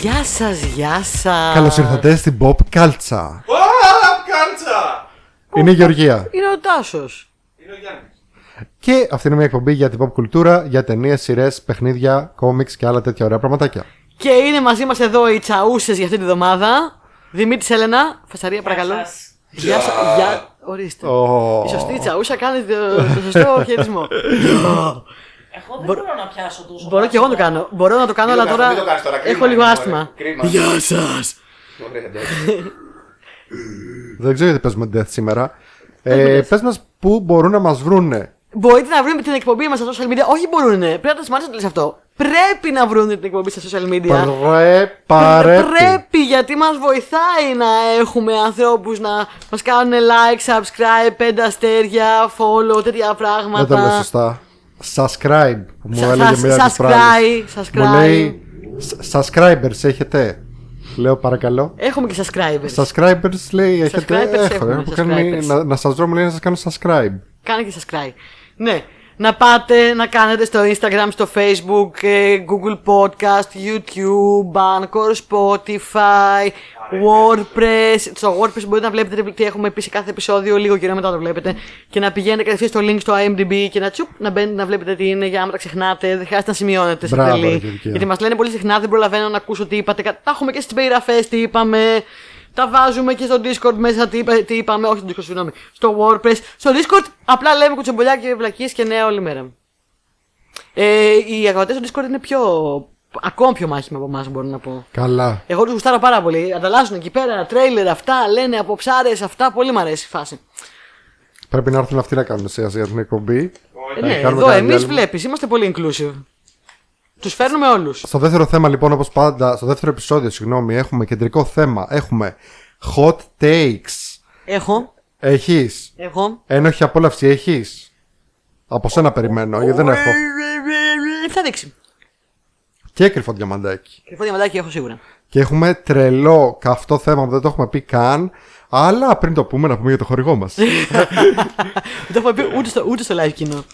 Γεια σας, γεια σας. Καλώς ήρθατε στην Pop Κάλτσα. Κάλτσα! Είναι η Γεωργία. Είναι ο Τάσος. Είναι ο Γιάννης. Και αυτή είναι μια εκπομπή για την pop κουλτούρα, για ταινίες, σειρές, παιχνίδια, κόμιξ και άλλα τέτοια ωραία πραγματάκια. Και είναι μαζί μας εδώ οι τσαούσες για αυτή τη βδομάδα. Δημήτρη Έλενα, φασαρία παρακαλώ. Γεια σας. Γεια. Ορίστε. Ω. Η σωστή τσαούσα κάνει το, το σωστό χειρισμό. Εγώ δεν μπορώ να πιάσω τόσο. Μπορώ και εγώ να το κάνω. Μπορώ να το κάνω, Μην αλλά το τώρα κάνεις, μην το κάνεις τώρα, κρίμα έχω λίγο είναι, άσθημα. ωραία. Κρίμα. Γεια σας. Ωραία, εντάξει. Δεν ξέρω γιατί παίζουμε death σήμερα. Ε, Πες μας πού μπορούν να μας βρούνε. Μπορείτε να βρείτε την εκπομπή μας στα social media. Όχι μπορούν. Πρέπει να τα μάθετε αυτό. Πρέπει να βρουν την εκπομπή στα social media. Παρέ, παρέπει. Πρέπει γιατί μας βοηθάει να έχουμε ανθρώπους να μας κάνουν like, subscribe, 5 αστέρια, follow, τέτοια Δεν πράγματα. το λέω σωστά. Subscribe που μου Σα- έλεγε σα- μία από τις subscribe, προάλλες. subscribe. Μου λέει «Σ- subscribers έχετε; Λέω παρακαλώ. Έχουμε και subscribers. Subscribers λέει έχετε. Subscribers Έχω, έχουμε, έχω κάνει- subscribers. να, να σας βρω μου λέει να σας κάνω subscribe. Κάνε και subscribe. Ναι. Να πάτε να κάνετε στο Instagram, στο Facebook, ε, Google Podcast, YouTube, Anchor, Spotify, WordPress. Στο WordPress μπορείτε να βλέπετε τι έχουμε πει σε κάθε επεισόδιο, λίγο καιρό μετά το βλέπετε. Και να πηγαίνετε κατευθείαν στο link στο IMDb και να τσουπ, να μπαίνετε να βλέπετε τι είναι για άμα τα ξεχνάτε. Δεν χρειάζεται να σημειώνετε σε Μπράβο, τελή. ρε, Γεωργία. Γιατί μας λένε πολύ συχνά, δεν προλαβαίνω να ακούσω τι είπατε. Τα έχουμε και στι περιγραφέ τι είπαμε. Τα βάζουμε και στο Discord μέσα τι, είπα- τι είπαμε. Όχι στο Discord, συγγνώμη. Στο WordPress. Στο Discord απλά λέμε κουτσομπολιά και βλακίες και νέα όλη μέρα. Ε, οι αγροτές στο Discord είναι πιο. ακόμα πιο μάχημα από εμάς, μπορώ να πω. Καλά. Εγώ τους γουστάρω πάρα πολύ. Ανταλλάσσουν εκεί πέρα τρέιλερ, αυτά, λένε από ψάρες, αυτά. Πολύ μου αρέσει η φάση. Πρέπει να έρθουν αυτοί να κάνουν σειρά για την εκπομπή. Ε, Θα ναι, κάνουμε εδώ κανένα εμείς διάλειμμα. βλέπεις, είμαστε πολύ inclusive. Τους φέρνουμε όλους. Στο δεύτερο θέμα, λοιπόν, όπως πάντα, στο δεύτερο επεισόδιο, συγγνώμη, έχουμε κεντρικό θέμα. Έχουμε hot takes. Έχω, Έχεις; έχω. Ένοχη απόλαυση έχεις; Από σένα περιμένω, γιατί δεν έχω. Θα δείξει. Και κρυφό διαμαντάκι. Κρυφό διαμαντάκι έχω σίγουρα. Και έχουμε τρελό καυτό θέμα που δεν το έχουμε πει καν. Αλλά πριν το πούμε, να πούμε για το χορηγό μας. Δεν το έχουμε πει ούτε στο, ούτε στο live κοινό.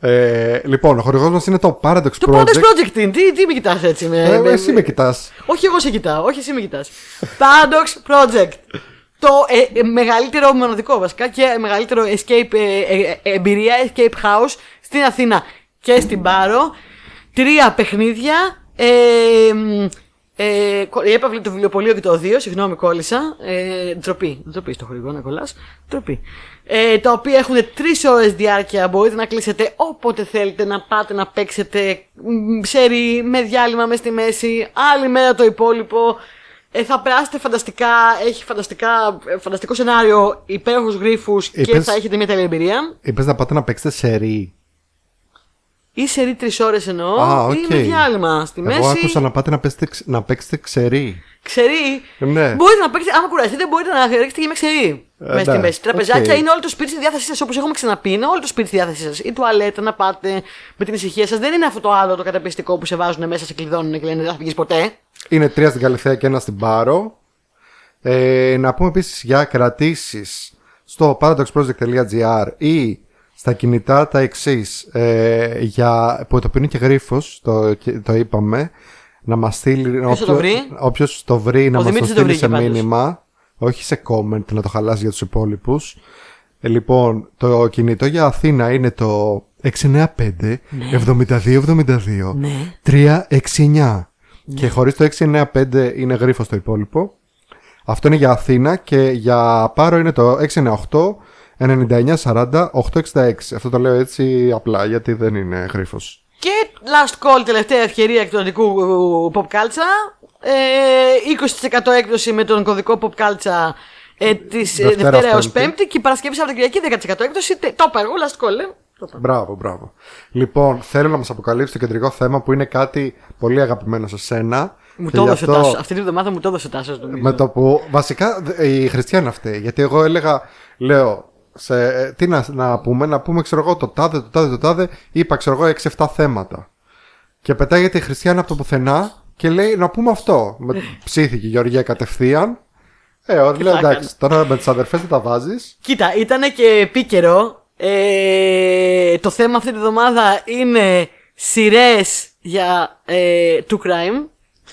Ε, λοιπόν, ο χορηγός μας είναι το Paradox Το Project. Project Project είναι. Τι, τι με κοιτάς έτσι. Με, Ε, με- εσύ με κοιτάς. Όχι εγώ σε κοιτάω, όχι εσύ με κοιτάς. Paradox Project. Το ε, ε, μεγαλύτερο μοναδικό βασικά και μεγαλύτερο escape, ε, ε, ε, εμπειρία escape house στην Αθήνα και στην Πάρο. Τρία παιχνίδια. Ε, μ, ε, κο- η έπαυλη το βιβλιοπωλείο και το 2, συγγνώμη κόλλησα. Ε, ντροπή, ντροπή στο χορηγό να κολλάς. Ντροπή. Ε, τα οποία έχουν τρεις ώρες διάρκεια. Μπορείτε να κλείσετε όποτε θέλετε να πάτε να παίξετε. μ, Ξέρει, με διάλειμμα μες στη μέση. Άλλη μέρα το υπόλοιπο. Ε, θα περάσετε φανταστικά. Έχει φανταστικά, ε, φανταστικό σενάριο, υπέροχους γρήφου και Είπες- θα έχετε μια τέλεια εμπειρία. Είπε να πάτε να παίξετε σε ρί. Ή σε τρεις ώρες εννοώ. Α, οκ. Ή με διάλειμμα στη μέση. Εγώ άκουσα να πάτε να παίξετε, ξ- να παίξετε ξερή. Ξερή. Ναι. Μπορείτε να παίξετε, άμα κουραστείτε, μπορείτε να ρίξετε και μια ξερή. Ε, μέσα στη ναι, μέση. Τραπεζάκια οκ. είναι όλο το σπίτι στη διάθεσή σας, όπως έχουμε ξαναπεί. Είναι όλο το σπίτι στη διάθεσή σας. Η τουαλέτα να πάτε με την ησυχία σας. Δεν είναι αυτό το άλλο το καταπιεστικό που σε βάζουν μέσα, σε κλειδώνουν και λένε Δεν θα βγει ποτέ. Είναι τρία στην Καλλιθέα και ένα στην Πάρο. Ε, να πούμε επίσης για κρατήσεις στο paradoxproject.gr ή στα κινητά τα εξής. Ε, για, που το πίνει και γρήφο, το, το είπαμε. Να μας στείλει. Ποιος θα το βρει; Όποιος το βρει, να Ο μας το Δημήτρης το στείλει βρήκε σε πάντως. μήνυμα. Όχι σε comment να το χαλάσει για τους υπόλοιπους. Ε, λοιπόν, το κινητό για Αθήνα είναι το 695 7272 Ναι. 369. Και χωρίς το 695 είναι γρίφο το υπόλοιπο. Αυτό είναι για Αθήνα και για Πάρο είναι το 698 9940 866. Αυτό το λέω έτσι απλά γιατί δεν είναι γρίφο. Και last call, τελευταία ευκαιρία εκδοτικού Pop Culture. Ε, 20% έκδοση με τον κωδικό Pop Culture ε, της Δευτέρα Δευτέρα έως ως Πέμπτη. Πέμπτη και Παρασκευή Σαββατοκυριακή 10% έκδοση. Τε- Το είπα εγώ, last call, ε. Το είπα. Μπράβο, μπράβο. Λοιπόν, θέλω να μας αποκαλύψει το κεντρικό θέμα που είναι κάτι πολύ αγαπημένο σε σένα. Μου Και το γι' έδωσε ο αυτό- Τάσος. Αυτή τη βδομάδα μου το έδωσε ο Τάσος, νομίζω. Με το που. Βασικά δε- η Χριστιανή αυτή. Γιατί εγώ έλεγα, λέω, σε, ε, τι να, να πούμε, να πούμε, ξέρω εγώ, το τάδε, το τάδε, το τάδε. Είπα, ξέρω εγώ, 6-7 θέματα. Και πετάγεται η Χριστιανή από το πουθενά και λέει να πούμε αυτό. Με, ψήθηκε η Γεωργία κατευθείαν. Ε, ο, λέω θα εντάξει, τώρα με τις αδερφές δεν τα βάζεις. Κοίτα, ήταν και επίκαιρο. Ε, το θέμα αυτή τη βδομάδα είναι σειρές για ε, true crime.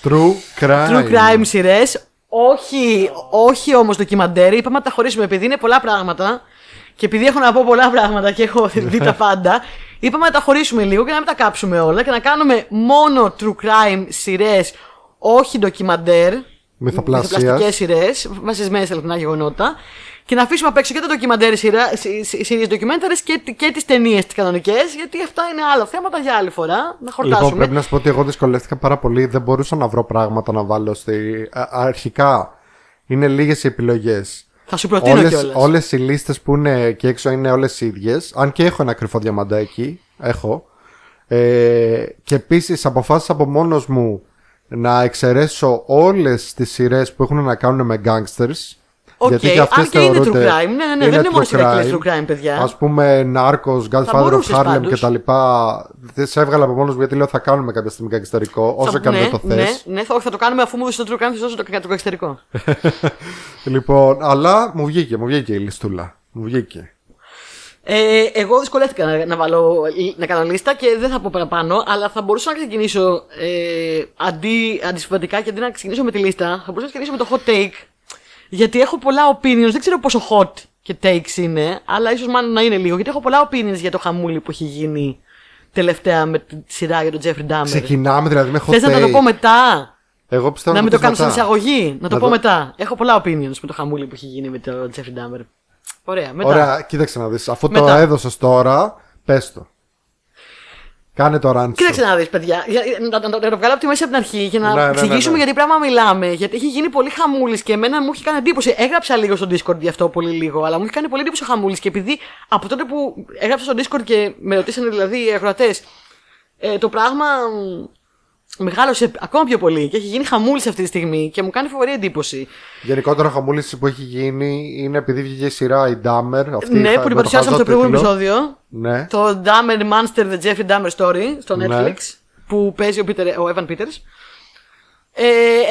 True crime. True crime σειρές. Όχι, όχι όμως ντοκιμαντέρ. Είπαμε να τα χωρίσουμε επειδή είναι πολλά πράγματα. Και επειδή έχω να πω πολλά πράγματα και έχω δει τα πάντα, είπαμε να τα χωρίσουμε λίγο και να μην τα κάψουμε όλα και να κάνουμε μόνο true crime σειρές, όχι ντοκιμαντέρ. Μυθοπλασίας. Μυθοπλαστικές σειρές, βασισμένες σε αληθινά γεγονότα. Και να αφήσουμε απ' έξω και τα ντοκιμαντέρ σειρέ ντοκιμένταρες και, και τις ταινίες τις κανονικές, γιατί αυτά είναι άλλα θέματα για άλλη φορά. Να χορτάσουμε. Λοιπόν, πρέπει να σου πω ότι εγώ δυσκολεύτηκα πάρα πολύ. Δεν μπορούσα να βρω πράγματα να βάλω στη. α- αρχικά είναι λίγες οι επιλογές. Θα σου προτείνω Όλες, κιόλας. όλες οι λίστες που είναι εκεί έξω είναι όλες οι ίδιες. Αν και έχω ένα κρυφό διαμαντάκι. Έχω. Ε, και επίσης αποφάσισα από μόνος μου να εξαιρέσω όλες τις σειρές που έχουν να κάνουν με gangsters. Οκ, γιατί και αυτές αν και είναι true θεωρούνται- crime. Ναι, ναι, ναι, δεν είναι μόνο true σειρά crime. true crime, παιδιά. Ας πούμε Narcos, Godfather of μπορούσες Harlem πάντως. και τα λοιπά. Δεν σε έβγαλα από μόνος μου γιατί λέω θα κάνουμε κάποια στιγμή gangster ικό όσο Θα- και αν ναι, δεν το ναι, θες. ναι, θα, όχι, θα το κάνουμε αφού μου δώσεις το true crime, θα σου δώσω το, το εξωτερικό. Λοιπόν, αλλά μου βγήκε, μου βγήκε η λιστούλα. Μου βγήκε. Ε, εγώ δυσκολεύτηκα να, να, βάλω, να κάνω λίστα και δεν θα πω παραπάνω, αλλά θα μπορούσα να ξεκινήσω ε, αντί, αντισυμβατικά και αντί να ξεκινήσω με τη λίστα, θα μπορούσα να ξεκινήσω με το hot take. Γιατί έχω πολλά opinions, δεν ξέρω πόσο hot και takes είναι, αλλά ίσως μάλλον να είναι λίγο. Γιατί έχω πολλά opinions για το χαμούλι που έχει γίνει τελευταία με τη σειρά για τον Jeffrey Dahmer. Ξεκινάμε δηλαδή με hot Θες να το take. πω μετά, Εγώ πιστεύω να μην το πεις κάνω σαν μετά. εισαγωγή, να το Να πω το- μετά. Έχω πολλά opinions με το χαμούλι που έχει γίνει με τον Jeffrey Dahmer. Ωραία, μετά. Ωραία, κοίταξε να δεις. Αφού το Μετά. έδωσες τώρα, πες το. Κάνε το ράντσο. Κοίταξε να δεις, παιδιά. Για- Να, να, να, να το βγάλω από τη μέση από την αρχή και να Ναι, ναι, ναι, εξηγήσουμε ναι. γιατί πράγμα μιλάμε. Γιατί έχει γίνει πολύ χαμούλης και εμένα μου έχει κάνει εντύπωση. Έγραψα λίγο στο Discord γι' αυτό πολύ λίγο, αλλά μου έχει κάνει πολύ εντύπωση ο χαμούλης. Και επειδή από τότε που έγραψα στο Discord και με ρωτήσανε δηλαδή οι ακροατές, ε, το πράγμα μ, μεγάλωσε ακόμα πιο πολύ και έχει γίνει χαμούλης αυτή τη στιγμή και μου κάνει φοβερή εντύπωση. Γενικότερα ο χαμούλης που έχει γίνει είναι επειδή βγήκε η σειρά η Dahmer. Αυτή ναι, χα- που την με το παρουσιάσαμε χαζό στο προηγούμενο τίτλο. επεισόδιο. Ναι. Το Dahmer Monster The Jeffrey Dahmer Story στο Ναι. Netflix που παίζει ο, Peter, ο Evan Peters. Ε,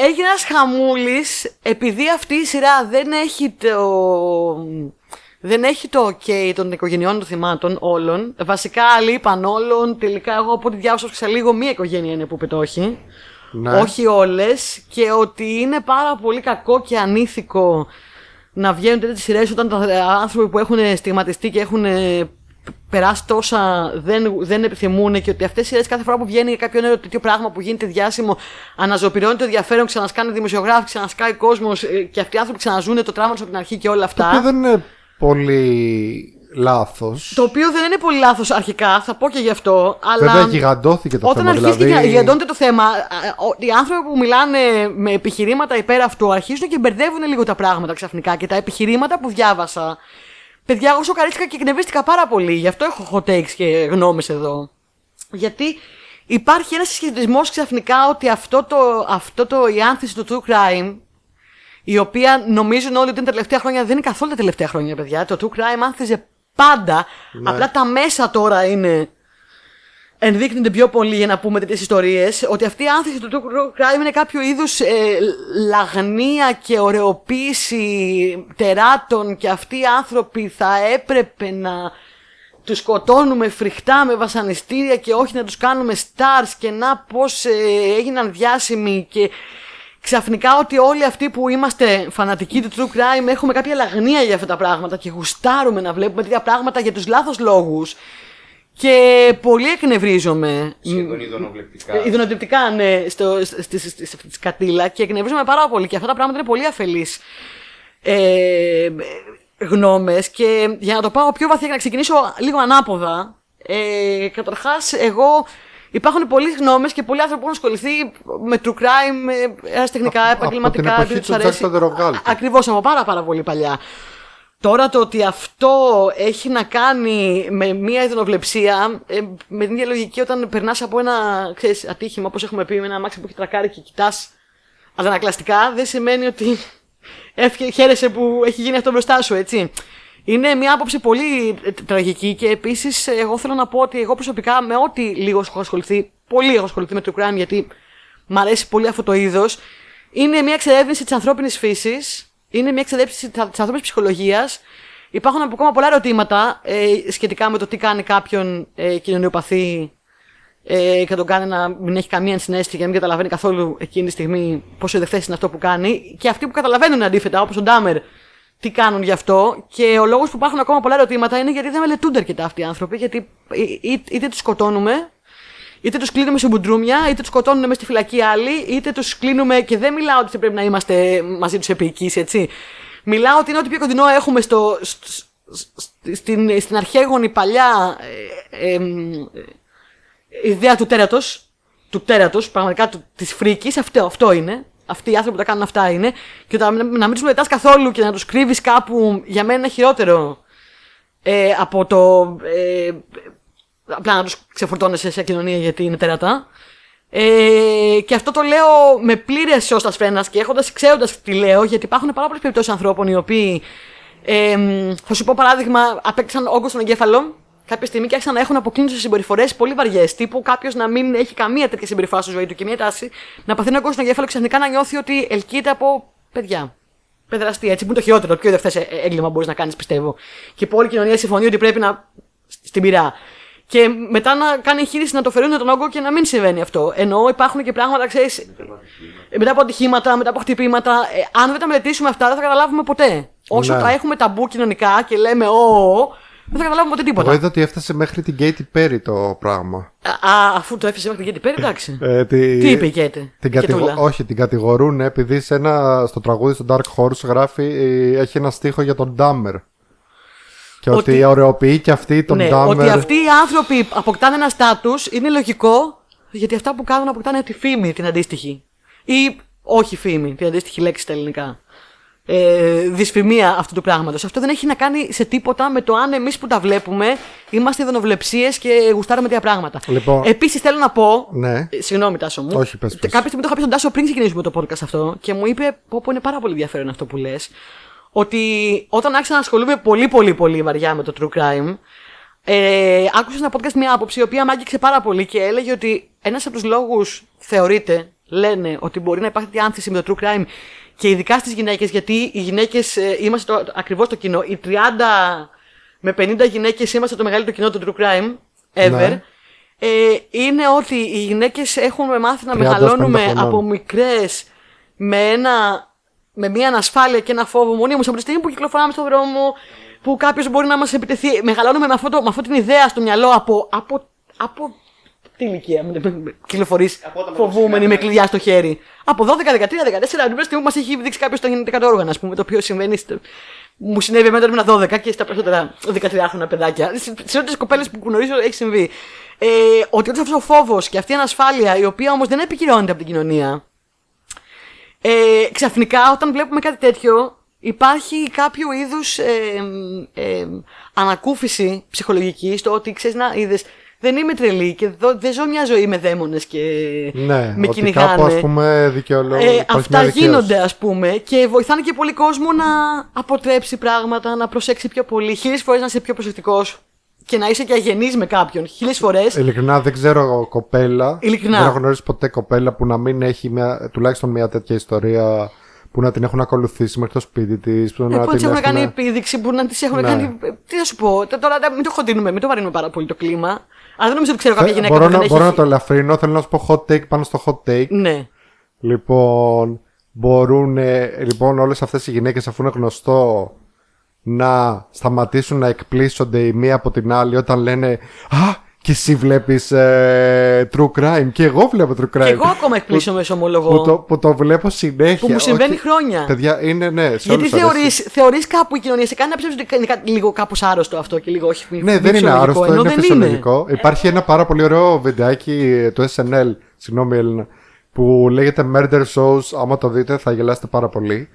έγινε ένας χαμούλης επειδή αυτή η σειρά δεν έχει το... Δεν έχει το ok των οικογενειών των θυμάτων όλων. Βασικά άλλοι είπαν όλων. Τελικά, εγώ από ό,τι διάβασα σε λίγο, μία οικογένεια είναι που είπε το όχι. Ναι. Όχι όλες. Και ότι είναι πάρα πολύ κακό και ανήθικο να βγαίνουν τέτοιες σειρές όταν τα ε, άνθρωποι που έχουν στιγματιστεί και έχουν ε, περάσει τόσα δεν, δεν επιθυμούν και ότι αυτές οι σειρές κάθε φορά που βγαίνει κάποιο νέο τέτοιο πράγμα που γίνεται διάσημο, αναζωπηρώνει το ενδιαφέρον, ξανασκάνε δημοσιογράφοι, ξανασκάει κόσμος και αυτοί οι άνθρωποι ξαναζούν το τραύμα τους από την αρχή και όλα Το οποίο αυτά. δεν είναι πολύ λάθος. Το οποίο δεν είναι πολύ λάθος αρχικά, θα πω και γι' αυτό. Αλλά Βέβαια γιγαντώθηκε το όταν θέμα. αρχίστηκε δηλαδή... να γιγαντώνεται το θέμα, α, ο- οι άνθρωποι που μιλάνε με επιχειρήματα υπέρ αυτού αρχίζουν και μπερδεύουν λίγο τα πράγματα ξαφνικά. Και τα επιχειρήματα που διάβασα. Παιδιά, εγώ σοκαρίστηκα και εκνευρίστηκα πάρα πολύ. Γι' αυτό έχω hot takes και γνώμες εδώ. Γιατί υπάρχει ένας συσχετισμός ξαφνικά ότι αυτό το, αυτό το, η άνθηση του true crime η οποία νομίζουν όλοι ότι είναι τα τελευταία χρόνια. Δεν είναι καθόλου τα τελευταία χρόνια, παιδιά. Το true crime άνθιζε πάντα. Ναι. Απλά τα μέσα τώρα είναι. Ενδείκνυνται πιο πολύ για να πούμε τέτοιες ιστορίες. Ότι αυτή η άνθηση του true crime είναι κάποιο είδους ε, λαγνία και ωρεοποίηση τεράτων και αυτοί οι άνθρωποι θα έπρεπε να τους σκοτώνουμε φρικτά με βασανιστήρια και όχι να τους κάνουμε stars και να πώς ε, έγιναν διάσημοι και ξαφνικά ότι όλοι αυτοί που είμαστε φανατικοί του true crime έχουμε κάποια λαγνία για αυτά τα πράγματα και γουστάρουμε να βλέπουμε τέτοια πράγματα για τους λάθος λόγους και πολύ εκνευρίζομαι. Σχεδόν ειδωνοβλεπτικά. Ιδονοτυπτικά, ναι, στο, στη, στη, στη, στη σκατήλα και εκνευρίζομαι πάρα πολύ και αυτά τα πράγματα είναι πολύ αφελείς ε, γνώμες και για να το πάω πιο βαθιά και να ξεκινήσω λίγο ανάποδα ε, καταρχάς εγώ υπάρχουν πολλοί γνώμες και πολλοί άνθρωποι που έχουν ασχοληθεί με true crime ε, ερασιτεχνικά, Από- επαγγελματικά από την εποχή επειδή τους του αρέσει. Jack Παντεροβγάλτη. Α- ακριβώς από πάρα πάρα πολύ παλιά Τώρα το ότι αυτό έχει να κάνει με μια ιδενοβλεψία, ε, με την ίδια λογική όταν περνάς από ένα ξέρεις, ατύχημα, όπως έχουμε πει, με ένα αμάξι που έχει τρακάρει και κοιτάς αντανακλαστικά, δεν σημαίνει ότι εύχε- χαίρεσαι που έχει γίνει αυτό μπροστά σου, έτσι. Είναι μια άποψη πολύ ε, τραγική και επίσης εγώ θέλω να πω ότι εγώ προσωπικά με ό,τι λίγο έχω ασχοληθεί, πολύ έχω ασχοληθεί με το crime γιατί μ' αρέσει πολύ αυτό το είδος. Είναι μια εξερεύνηση της ανθρώπινης φύσης, είναι μια εξερεύνηση της ανθρώπινης ψυχολογίας. Υπάρχουν ακόμα πολλά ερωτήματα ε, σχετικά με το τι κάνει κάποιον ε, κοινωνιοπαθή ε, και τον κάνει να μην έχει καμία ενσυναίσθηση και να μην καταλαβαίνει καθόλου εκείνη τη στιγμή πόσο ιδεχθέ είναι αυτό που κάνει. Και αυτοί που καταλαβαίνουν είναι αντίθετα, όπως ο Ντάμερ, τι κάνουν γι' αυτό. Και ο λόγος που υπάρχουν ακόμα πολλά ερωτήματα είναι γιατί δεν μελετούνται αρκετά αυτοί οι άνθρωποι. Γιατί ή- ή- είτε τους σκοτώνουμε, είτε τους κλείνουμε σε μπουντρούμια, είτε τους σκοτώνουν μες στη φυλακή άλλοι, είτε τους κλείνουμε. Και δεν μιλάω ότι δεν πρέπει να είμαστε μαζί τους επί έτσι. Μιλάω ότι είναι ό,τι πιο κοντινό έχουμε στο, σ- σ- σ- στην, στην αρχαίγονη παλιά ε, ε, εμ, η ιδέα του τέρατος, του τέρατος, πραγματικά του, της φρίκης, αυτό, αυτό είναι. Αυτοί οι άνθρωποι που τα κάνουν αυτά είναι. Και το, να, να μην τους μελετάς καθόλου και να τους κρύβεις κάπου, για μένα είναι χειρότερο ε, από το ε, απλά να τους ξεφορτώνεσαι σε κοινωνία γιατί είναι τέρατα. Ε, και αυτό το λέω με πλήρε σώστα φρένας και έχοντας ξέροντας τι λέω, γιατί υπάρχουν πάρα πολλές περιπτώσεις ανθρώπων οι οποίοι. Ε, θα σου πω παράδειγμα, απέκτησαν όγκο στον εγκέφαλο κάποια στιγμή και άρχισαν να έχουν αποκλίνουσες συμπεριφορές πολύ βαριές. Τύπου κάποιος να μην έχει καμία τέτοια συμπεριφορά στη ζωή του και μια τάση να παθαίνει όγκο στον εγκέφαλο και ξαφνικά να νιώθει ότι ελκύεται από παιδιά. Παιδραστή, έτσι, που είναι το χειρότερο, το πιο ευθέ έγκλημα μπορείς να κάνεις, πιστεύω. Και που όλη η κοινωνία συμφωνεί ότι πρέπει να. στην πειρά. Και μετά να κάνει εγχείρηση να το φερούν τον όγκο και να μην συμβαίνει αυτό. Ενώ υπάρχουν και πράγματα, ξέρεις. Μετά από ατυχήματα, μετά από χτυπήματα. Ε, αν δεν τα μελετήσουμε αυτά, δεν θα καταλάβουμε ποτέ. Όσο Ναι. τα έχουμε ταμπού κοινωνικά και λέμε Ω, δεν θα καταλάβουμε ποτέ τίποτα. Εγώ είδα ότι έφτασε μέχρι την Katy Perry το πράγμα. Α, αφού το έφεσε μέχρι την Κέτη Πέρι, εντάξει. Ε, τη- Τι είπε η Κέτη. Την η κατηγο... Κετούλα. Όχι, την κατηγορούν επειδή σε ένα, στο τραγούδι στο Dark Horse γράφει, ε, έχει ένα στίχο για τον Ντάμερ. Και ότι, Ότι- ωρεοποιεί και αυτή τον ναι, Ντάμερ. ότι αυτοί οι άνθρωποι αποκτάνε ένα στάτους είναι λογικό γιατί αυτά που κάνουν αποκτάνε τη φήμη την αντίστοιχη. Ή όχι φήμη, την αντίστοιχη λέξη στα ελληνικά. Ε, δυσφημία αυτού του πράγματος. Αυτό δεν έχει να κάνει σε τίποτα με το αν εμείς που τα βλέπουμε είμαστε ειδωνοβλεψίε και γουστάρουμε τέτοια πράγματα. Λοιπόν. Επίσης θέλω να πω. Ναι. Ε, Συγγνώμη, Τάσο μου. Όχι, πες, πες. Κάποια στιγμή το είχα πει στον Τάσο πριν ξεκινήσουμε το podcast αυτό και μου είπε: Πω, πω είναι πάρα πολύ ενδιαφέρον αυτό που λες. Ότι όταν άρχισα να ασχολούμαι πολύ, πολύ, πολύ βαριά με το true crime, ε, άκουσα ένα podcast μια άποψη η οποία μ' άγγιξε πάρα πολύ και έλεγε ότι ένας από τους λόγους θεωρείται, λένε, ότι μπορεί να υπάρχει τέτοια άνθηση με το true crime και ειδικά στις γυναίκες, γιατί οι γυναίκες είμαστε το, ακριβώς το κοινό. Οι 30 με 50 γυναίκες είμαστε το μεγαλύτερο κοινό του true crime ever. Ναι. Ε, είναι ότι οι γυναίκες έχουν μάθει να 30 μεγαλώνουμε 50 χρονών. από μικρές με, ένα, με μια ανασφάλεια και ένα φόβο μονίμως από τη στιγμή που κυκλοφοράμε στον δρόμο, που κάποιος μπορεί να μας επιτεθεί. Μεγαλώνουμε με, αυτό το, με αυτή την ιδέα στο μυαλό από, από, από τι ηλικία κυκλοφορείς Από όταν φοβούμενη μεταξύ- με κλειδιά στο χέρι. Από 12, 13, 14, την στιγμή που μας έχει δείξει κάποιος τα γεννητικά του όργανα, ας πούμε, το οποίο συμβαίνει. στο- Μου συνέβη εμένα όταν ήμουν 12 και στα περισσότερα 13χρονα παιδάκια. Σε- Σε όλες τις κοπέλες που γνωρίζω έχει συμβεί. Ε, ότι όντω αυτός ο φόβος και αυτή η ανασφάλεια, η οποία όμως δεν επικυρώνεται από την κοινωνία, ε, ξαφνικά όταν βλέπουμε κάτι τέτοιο υπάρχει κάποιο είδους ε, ε, ανακούφιση ψυχολογική στο ότι ξέρεις να είδες δεν είμαι τρελή και εδώ δεν ζω μια ζωή με δαίμονες και Ναι, με ότι κυνηγάνε. κάπου ας πούμε δικαιολόγο. Ε, υπάρχει αυτά μια δικαίωση. γίνονται ας πούμε και βοηθάνε και πολύ κόσμο να αποτρέψει πράγματα, να προσέξει πιο πολύ. Χίλιες φορές να είσαι πιο προσεκτικός και να είσαι και αγενής με κάποιον. Χίλιες φορές Ειλικρινά δεν ξέρω κοπέλα. Ειλικρινά. Δεν έχω γνωρίσει ποτέ κοπέλα που να μην έχει μια, τουλάχιστον μια τέτοια ιστορία που να την έχουν ακολουθήσει μέχρι το σπίτι της. Που Ε, να που την τι έχουν έχουν- κάνει επίδειξη, που να τι έχουν Ναι. κάνει. ε, Τι να σου πω, τε- τώρα δεν- μην το χοντίνουμε, μην το βαρύνουμε πάρα πολύ το κλίμα. Αλλά δεν νομίζω ότι ξέρω κάποια Θε- γυναίκα μπορώ, που δεν να, έχει. μπορώ να το ελαφρύνω. Θέλω να σου πω hot take πάνω στο hot take. Ναι. Λοιπόν, μπορούν λοιπόν όλες αυτές οι γυναίκες αφού είναι γνωστό να σταματήσουν να εκπλήσονται η μία από την άλλη όταν λένε «Α, και εσύ βλέπεις ε, true crime και εγώ βλέπω true crime». Και εγώ ακόμα εκπλήσωμαι, σε ομολογώ. Που το, που το βλέπω συνέχεια. Που μου συμβαίνει Όχι, χρόνια. Παιδιά, είναι ναι, σε Γιατί όλους αρέσει. θεωρείς, θεωρείς κάπου η κοινωνία σε κάνει να ψεύσει ότι είναι κάτι λίγο κάπως άρρωστο αυτό και λίγο όχι Ναι, δεν είναι φυσιολογικό, άρρωστο, ενώ είναι δεν φυσιολογικό. Υπάρχει ένα πάρα πολύ ωραίο βιντεάκι του SNL, συγγνώμη Έλληνα, που λέγεται Murder Shows. Άμα το δείτε θα γελάσετε πάρα πολύ.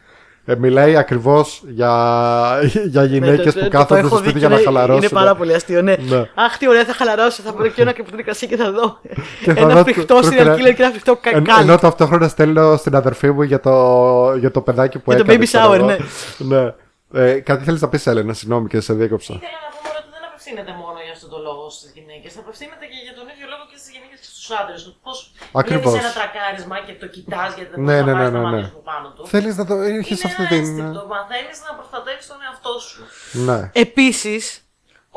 Ε, μιλάει ακριβώς για, για Ναι, γυναίκες το- το- που το κάθονται έχω στο δει σπίτι και για να είναι- χαλαρώσουν. Είναι πάρα πολύ αστείο, ναι. Ναι. Αχ, τι ωραία, θα χαλαρώσω. Θα πάρω και ένα καπνό κρασί και θα δω. Και θα ένα δω φρικτό το- serial το- killer και ένα φρικτό Εν- κακάλι. ενώ ταυτόχρονα στέλνω στην αδερφή μου για το, για το παιδάκι που Για το έκανε. baby ξέρω shower, εγώ. ναι. ναι. Ε, κάτι θέλεις να πεις, Έλενα, συγγνώμη και σε διέκοψα. Ήθελα να πούμε ότι δεν απευθύνεται μόνο για αυτόν τον λόγο στις γυναίκες. Απευθύνεται και για τον ίδιο λόγο και στις γυναίκες και στους άντρες. Πώς Ακριβώς. ένα τρακάρισμα και το κοιτάς γιατί δεν Ναι, μπορεί ναι, να ναι, πάει ναι, στο ναι. μάτι σου πάνω του. Θέλεις να το έχεις Είναι αυτή ένα την. ένστικτο. Μαθαίνεις να προστατεύεις τον εαυτό σου. Ναι. Επίσης,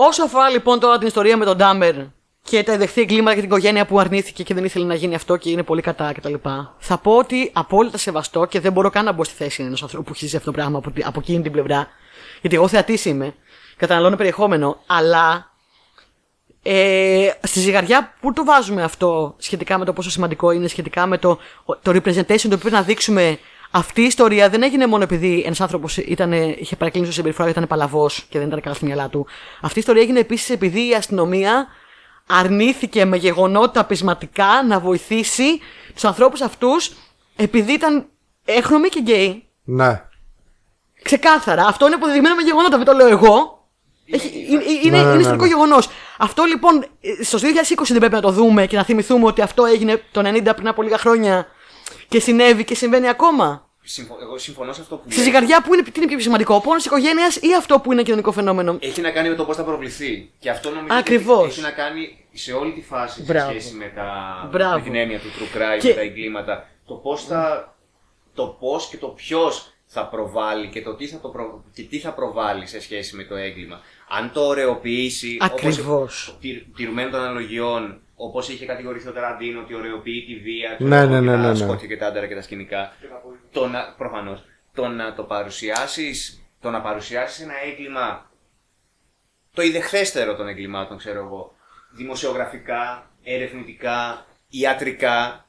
όσο αφορά λοιπόν τώρα την ιστορία με τον Ντάμπερ και τα δεχθεί εγκλήματα για την οικογένεια που αρνήθηκε και δεν ήθελε να γίνει αυτό και είναι πολύ κατά κτλ. Θα πω ότι απόλυτα σεβαστό και δεν μπορώ καν να μπω στη θέση ενός ανθρώπου που έχει ζήσει αυτό το πράγμα από, από εκείνη την πλευρά. Γιατί εγώ θεατής είμαι, καταναλώνω περιεχόμενο, αλλά ε, στη ζυγαριά που το βάζουμε αυτό σχετικά με το πόσο σημαντικό είναι, σχετικά με το, το representation το οποίο πρέπει να δείξουμε; Αυτή η ιστορία δεν έγινε μόνο επειδή ένας άνθρωπος είχε παρεκκλίνει στο συμπεριφορά και ήταν παλαβός και δεν ήταν καλά στη μυαλά του. Αυτή η ιστορία έγινε επίσης επειδή η αστυνομία αρνήθηκε με γεγονότα πεισματικά να βοηθήσει τους ανθρώπους αυτούς επειδή ήταν έχρωμοι και γκέι. Ναι. Ξεκάθαρα. Αυτό είναι αποδεδειγμένο με γεγονότα, δεν το λέω εγώ. Έχει, είναι είναι, Ναι, ναι, είναι ναι, ιστορικό ναι. γεγονός. Αυτό λοιπόν στο 2020 δεν πρέπει να το δούμε και να θυμηθούμε ότι αυτό έγινε το 90 πριν από λίγα χρόνια και συνέβη και συμβαίνει ακόμα. Συμφω- Εγώ συμφωνώ σε αυτό που Στη λέει. ζυγαριά που είναι, τι είναι πιο σημαντικό, ο πόνος οικογένειας ή αυτό που είναι κοινωνικό φαινόμενο; Έχει να κάνει με το πώς θα προβληθεί. Και αυτό νομίζω Ακριβώς. ότι έχει να κάνει σε όλη τη φάση Μπράβο. σε σχέση με, τα... Μπράβο. με την έννοια του true crime, Και- με τα εγκλήματα. Το πώς θα... το πώς και το ποιος θα προβάλλει και, το τι θα το προ... και τι θα προβάλλει σε σχέση με το έγκλημα. Αν το ωρεοποιήσει. Ακριβώς. Όπως... τηρ- Τηρουμένων των αναλογιών, όπως είχε κατηγορηθεί ο Ταραντίνο ότι ωρεοποιεί τη βία, ξέρω Ναι, εγώ, ναι, και ναι, τα ναι, ναι. σκότια και τα άντερα και τα σκηνικά. Το να, προφανώς, το να το παρουσιάσεις, το να παρουσιάσεις ένα έγκλημα το ιδεχθέστερο των εγκλημάτων, ξέρω εγώ. Δημοσιογραφικά, ερευνητικά, ιατρικά.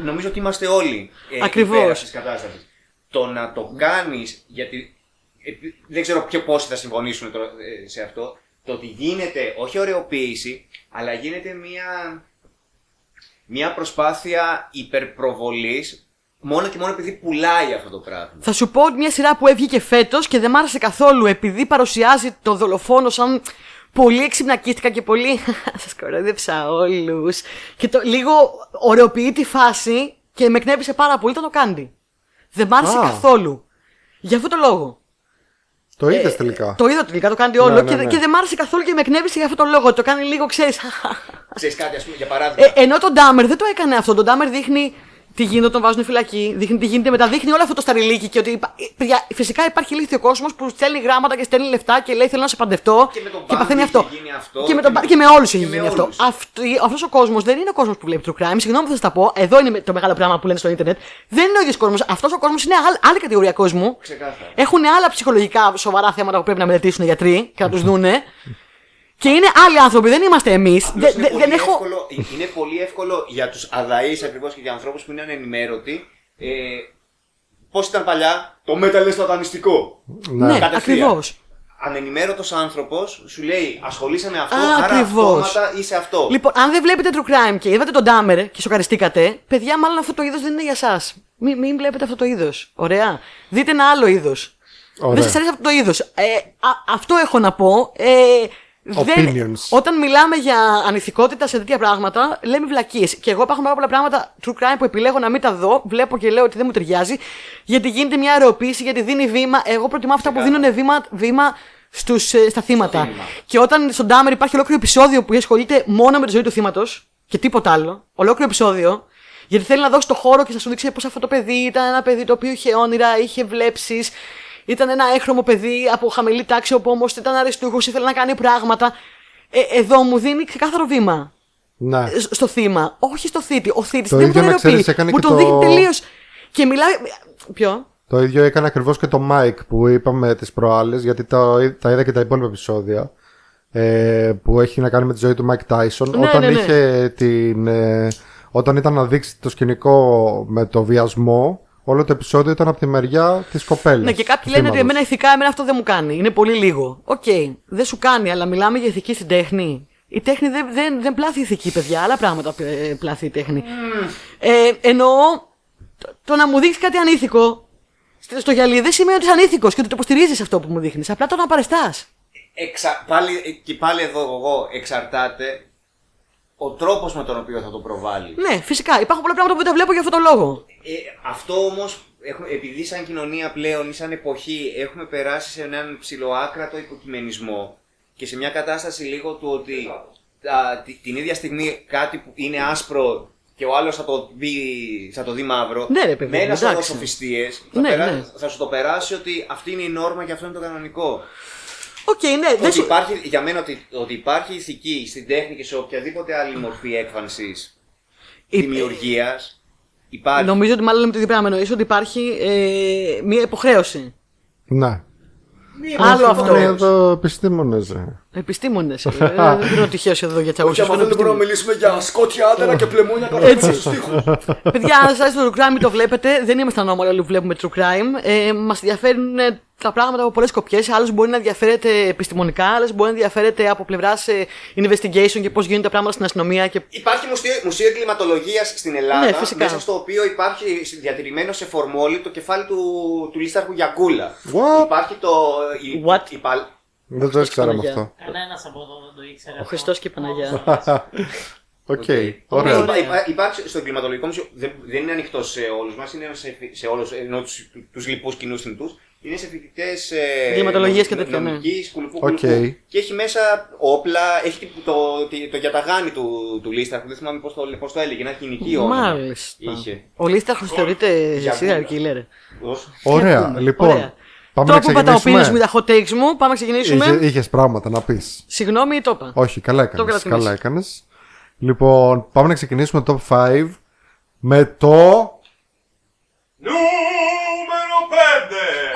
Ε, Νομίζω ότι είμαστε όλοι ε, Ακριβώς. υπέρ αυτής της κατάστασης. Το να το κάνεις, γιατί επί- δεν ξέρω ποιο πόσοι θα συμφωνήσουν τώρα, ε, σε αυτό, το ότι γίνεται, όχι ωρεοποίηση, αλλά γίνεται μια, μια προσπάθεια υπερπροβολής μόνο και μόνο επειδή πουλάει αυτό το πράγμα. Θα σου πω μια σειρά που έβγηκε φέτος και δεν μ' άρεσε καθόλου επειδή παρουσιάζει το δολοφόνο σαν πολύ εξυπνακίστηκα και πολύ. Σας κορόιδεψα όλους. Και το λίγο ωρεοποιεί τη φάση και με εκνεύρισε πάρα πολύ. Ήταν το Κάντι. Δεν μ' άρεσε Α. καθόλου. Για αυτό το λόγο. Το είδες τελικά; Το είδα τελικά, το κάνει όλο Ναι, ναι, και, ναι. και δεν μ' άρεσε καθόλου και με εκνεύρισε για αυτό το λόγο. Το κάνει λίγο, ξέρεις. Ξέρεις κάτι, ας πούμε, για παράδειγμα. Ε, ενώ τον Ντάμερ δεν το έκανε αυτό. Τον Ντάμερ δείχνει τι γίνεται όταν βάζουν φυλακή, δείχνει τι γίνεται μετά, δείχνει όλο αυτό το σταριλίκι και ότι υπα- ε, παιδιά, φυσικά υπάρχει ηλίθιο κόσμος που στέλνει γράμματα και στέλνει λεφτά και λέει θέλω να σε παντευτώ Και με τον παθαίνει Μπάντι αυτό. έχει γίνει αυτό, Και με, και τον, με- Μπα- και με όλους έχει και με γίνει αυτό. όλους. Αυτός ο κόσμος δεν είναι ο κόσμος που βλέπει true crime. Συγγνώμη που θα σας τα πω, εδώ είναι το μεγάλο πράγμα που λένε στο Ιντερνετ. Δεν είναι ο ίδιος κόσμος. Αυτός ο κόσμος είναι άλλη, άλλη κατηγορία κόσμου. Ξεκάθαρα. Έχουν άλλα ψυχολογικά σοβαρά θέματα που πρέπει να μελετήσουν οι γιατροί και να τους δούνε. Και είναι άλλοι άνθρωποι, δεν είμαστε εμείς. Απλώς είναι, Δεν πολύ έχω. εύκολο, είναι πολύ εύκολο για τους αδαείς ακριβώς και για ανθρώπους που είναι ανενημέρωτοι. Ε, πώς ήταν παλιά, το metal είναι σατανιστικό. Ναι, Κατευθείαν. ακριβώς. Ανενημέρωτος άνθρωπος σου λέει ασχολείσαι με αυτό, Α, άρα ακριβώς. αυτόματα είσαι αυτό. Λοιπόν, αν δεν βλέπετε true crime και είδατε τον Ντάμερ και σοκαριστήκατε, παιδιά, μάλλον αυτό το είδος δεν είναι για εσά. Μην, μην βλέπετε αυτό το είδος. Ωραία. Δείτε ένα άλλο είδος. Ωραία. Δεν σας αρέσει αυτό το είδος. Ε, α- αυτό έχω να πω. Ε, Opinions. όταν μιλάμε για ανηθικότητα σε τέτοια πράγματα, λέμε βλακίες. Και εγώ υπάρχουν πάρα πολλά πράγματα true crime που επιλέγω να μην τα δω. Βλέπω και λέω ότι δεν μου ταιριάζει. Γιατί γίνεται μια αεροποίηση, γιατί δίνει βήμα. Εγώ προτιμώ αυτά που δίνουν βήμα, βήμα στους, ε, στα θύματα. θύμα. Και όταν στον Ντάμερ υπάρχει ολόκληρο επεισόδιο που ασχολείται μόνο με τη ζωή του θύματος και τίποτα άλλο. Ολόκληρο επεισόδιο. Γιατί θέλει να δώσει το χώρο και θα σου δείξει πώ αυτό το παιδί ήταν ένα παιδί το οποίο είχε όνειρα, είχε βλέψεις. Ήταν ένα έχρωμο παιδί από χαμηλή τάξη, όπου όμως ήταν αριστούχο, ήθελε να κάνει πράγματα. Ε, εδώ μου δίνει ξεκάθαρο βήμα Ναι. ε, στο θύμα, όχι στο θήτη. Ο θήτης Το δεν μου ίδιο τον να ξέρεις, αιροποιεί. έκανε Μου και τον το- δείχνει τελείως. Και μιλάει. Ποιο; Το ίδιο έκανε ακριβώς και το Mike που είπαμε τις προάλλες, γιατί το, τα είδα και τα υπόλοιπα επεισόδια. Ε, που έχει να κάνει με τη ζωή του Mike Tyson. Ναι, όταν ναι, ναι. είχε την. Ε, όταν ήταν να δείξει το σκηνικό με το βιασμό, όλο το επεισόδιο ήταν από τη μεριά της κοπέλας. Ναι, και κάποιοι λένε ότι εμένα ηθικά εμένα αυτό δεν μου κάνει. Είναι πολύ λίγο. Οκ, δεν σου κάνει, αλλά μιλάμε για ηθική στην τέχνη. Η τέχνη δεν, δεν, δεν πλάθει ηθική, παιδιά. Άλλα πράγματα ε, πλάθει η τέχνη. Ε, εννοώ το, το να μου δείξεις κάτι ανήθικο στο στο γυαλί δεν σημαίνει ότι είσαι ανήθικος και ότι το υποστηρίζεις αυτό που μου δείχνεις. Απλά το να παριστάς. Εξα... Πάλι, ε, και πάλι εδώ εγώ εξαρτάται ο τρόπος με τον οποίο θα το προβάλλει. Ναι, φυσικά. Υπάρχουν πολλά πράγματα που δεν τα βλέπω για αυτόν τον λόγο. Ε, αυτό όμως, επειδή σαν κοινωνία πλέον ή σαν εποχή έχουμε περάσει σε έναν ψιλοάκρατο υποκειμενισμό και σε μια κατάσταση λίγο του ότι α, τη- την ίδια στιγμή κάτι που είναι άσπρο και ο άλλος θα, το δεί- θα το δει μαύρο. Ναι, ρε παιδί με μου, ένα σωρό εντάξει. σοφιστίες, θα, Ναι, περά- ναι. θα σου το περάσει ότι αυτή είναι η νόρμα και αυτό είναι το κανονικό. Οκ, ναι, δεν Ότι σου. υπάρχει, για μένα ότι, ότι υπάρχει ηθική στην τέχνη και σε οποιαδήποτε άλλη μορφή έκφανσης Η- δημιουργίας. Υπάρχει. Νομίζω ότι μάλλον λέμε το ίδιο πράγμα. Εννοείς ότι υπάρχει ε, μία υποχρέωση. Ναι. Άλλο αυτό. Είναι εδώ επιστήμονες. Επιστήμονες. δεν είναι ο τυχαίο εδώ για τσαγού. μιλήσουμε για σκότια άντερα και πλεμόνια Έτσι. Παιδιά, αν σας αρέσει το true crime, το βλέπετε. Δεν είμαστε ανώμαλοι όλοι που βλέπουμε true crime. Ε, Μας ενδιαφέρουν ε, τα πράγματα από πολλές σκοπιές. Άλλο μπορεί να ενδιαφέρεται επιστημονικά, άλλο μπορεί να ενδιαφέρεται από πλευράς ε, investigation και πώς γίνονται τα πράγματα στην αστυνομία. Και... Υπάρχει μουσείο, μουσείο εγκληματολογίας στην Ελλάδα, Ναι, φυσικά. μέσα στο οποίο υπάρχει διατηρημένο σε φορμόλι το κεφάλι του, του λήσταρχου Γιαγκούλα. What? Υπάρχει το. Η, What? η παλ- Δεν το ήξερα με Παναγιά. αυτό. Κανένας από εδώ δεν το ήξερε. Ο αυτό. Χριστός και η Παναγιά. Οκ. Ναι, Ωραία. Ωραία. υπά- υπάρχει στο εγκληματολογικό μουσείο, δεν, δεν είναι ανοιχτό σε όλους μας, είναι σε, σε όλους, ενώ του τους λοιπούς κοινούς θνητούς. Είναι σε φοιτητές. Ε, Εγκληματολογίας και τέτοια, ναι. νομικής, κουλουπού, Οκ. κουλουπού. Και έχει μέσα όπλα, έχει το, το, το, γιαταγάνι του, του Λίσταρχου, δεν θυμάμαι πώς το, πώς το έλεγε, ένα γυναικείο όνομα. Μάλιστα. Είχε. Ο Λίσταρχος θεωρείται Για serial killer. Ως- Ωραία. πούμε. Λοιπόν, Ωραία. πάμε να Τώρα που είπα τα opinions μου, ξεκινήσουμε. τα hot takes μου, πάμε να ξεκινήσουμε. Είχε πράγματα να πεις. Συγγνώμη, το είπα. Όχι, καλά έκανες. κρατήσω. Καλά έκανες. Λοιπόν, πάμε να ξεκινήσουμε το top 5 με το. Νούμερο 5!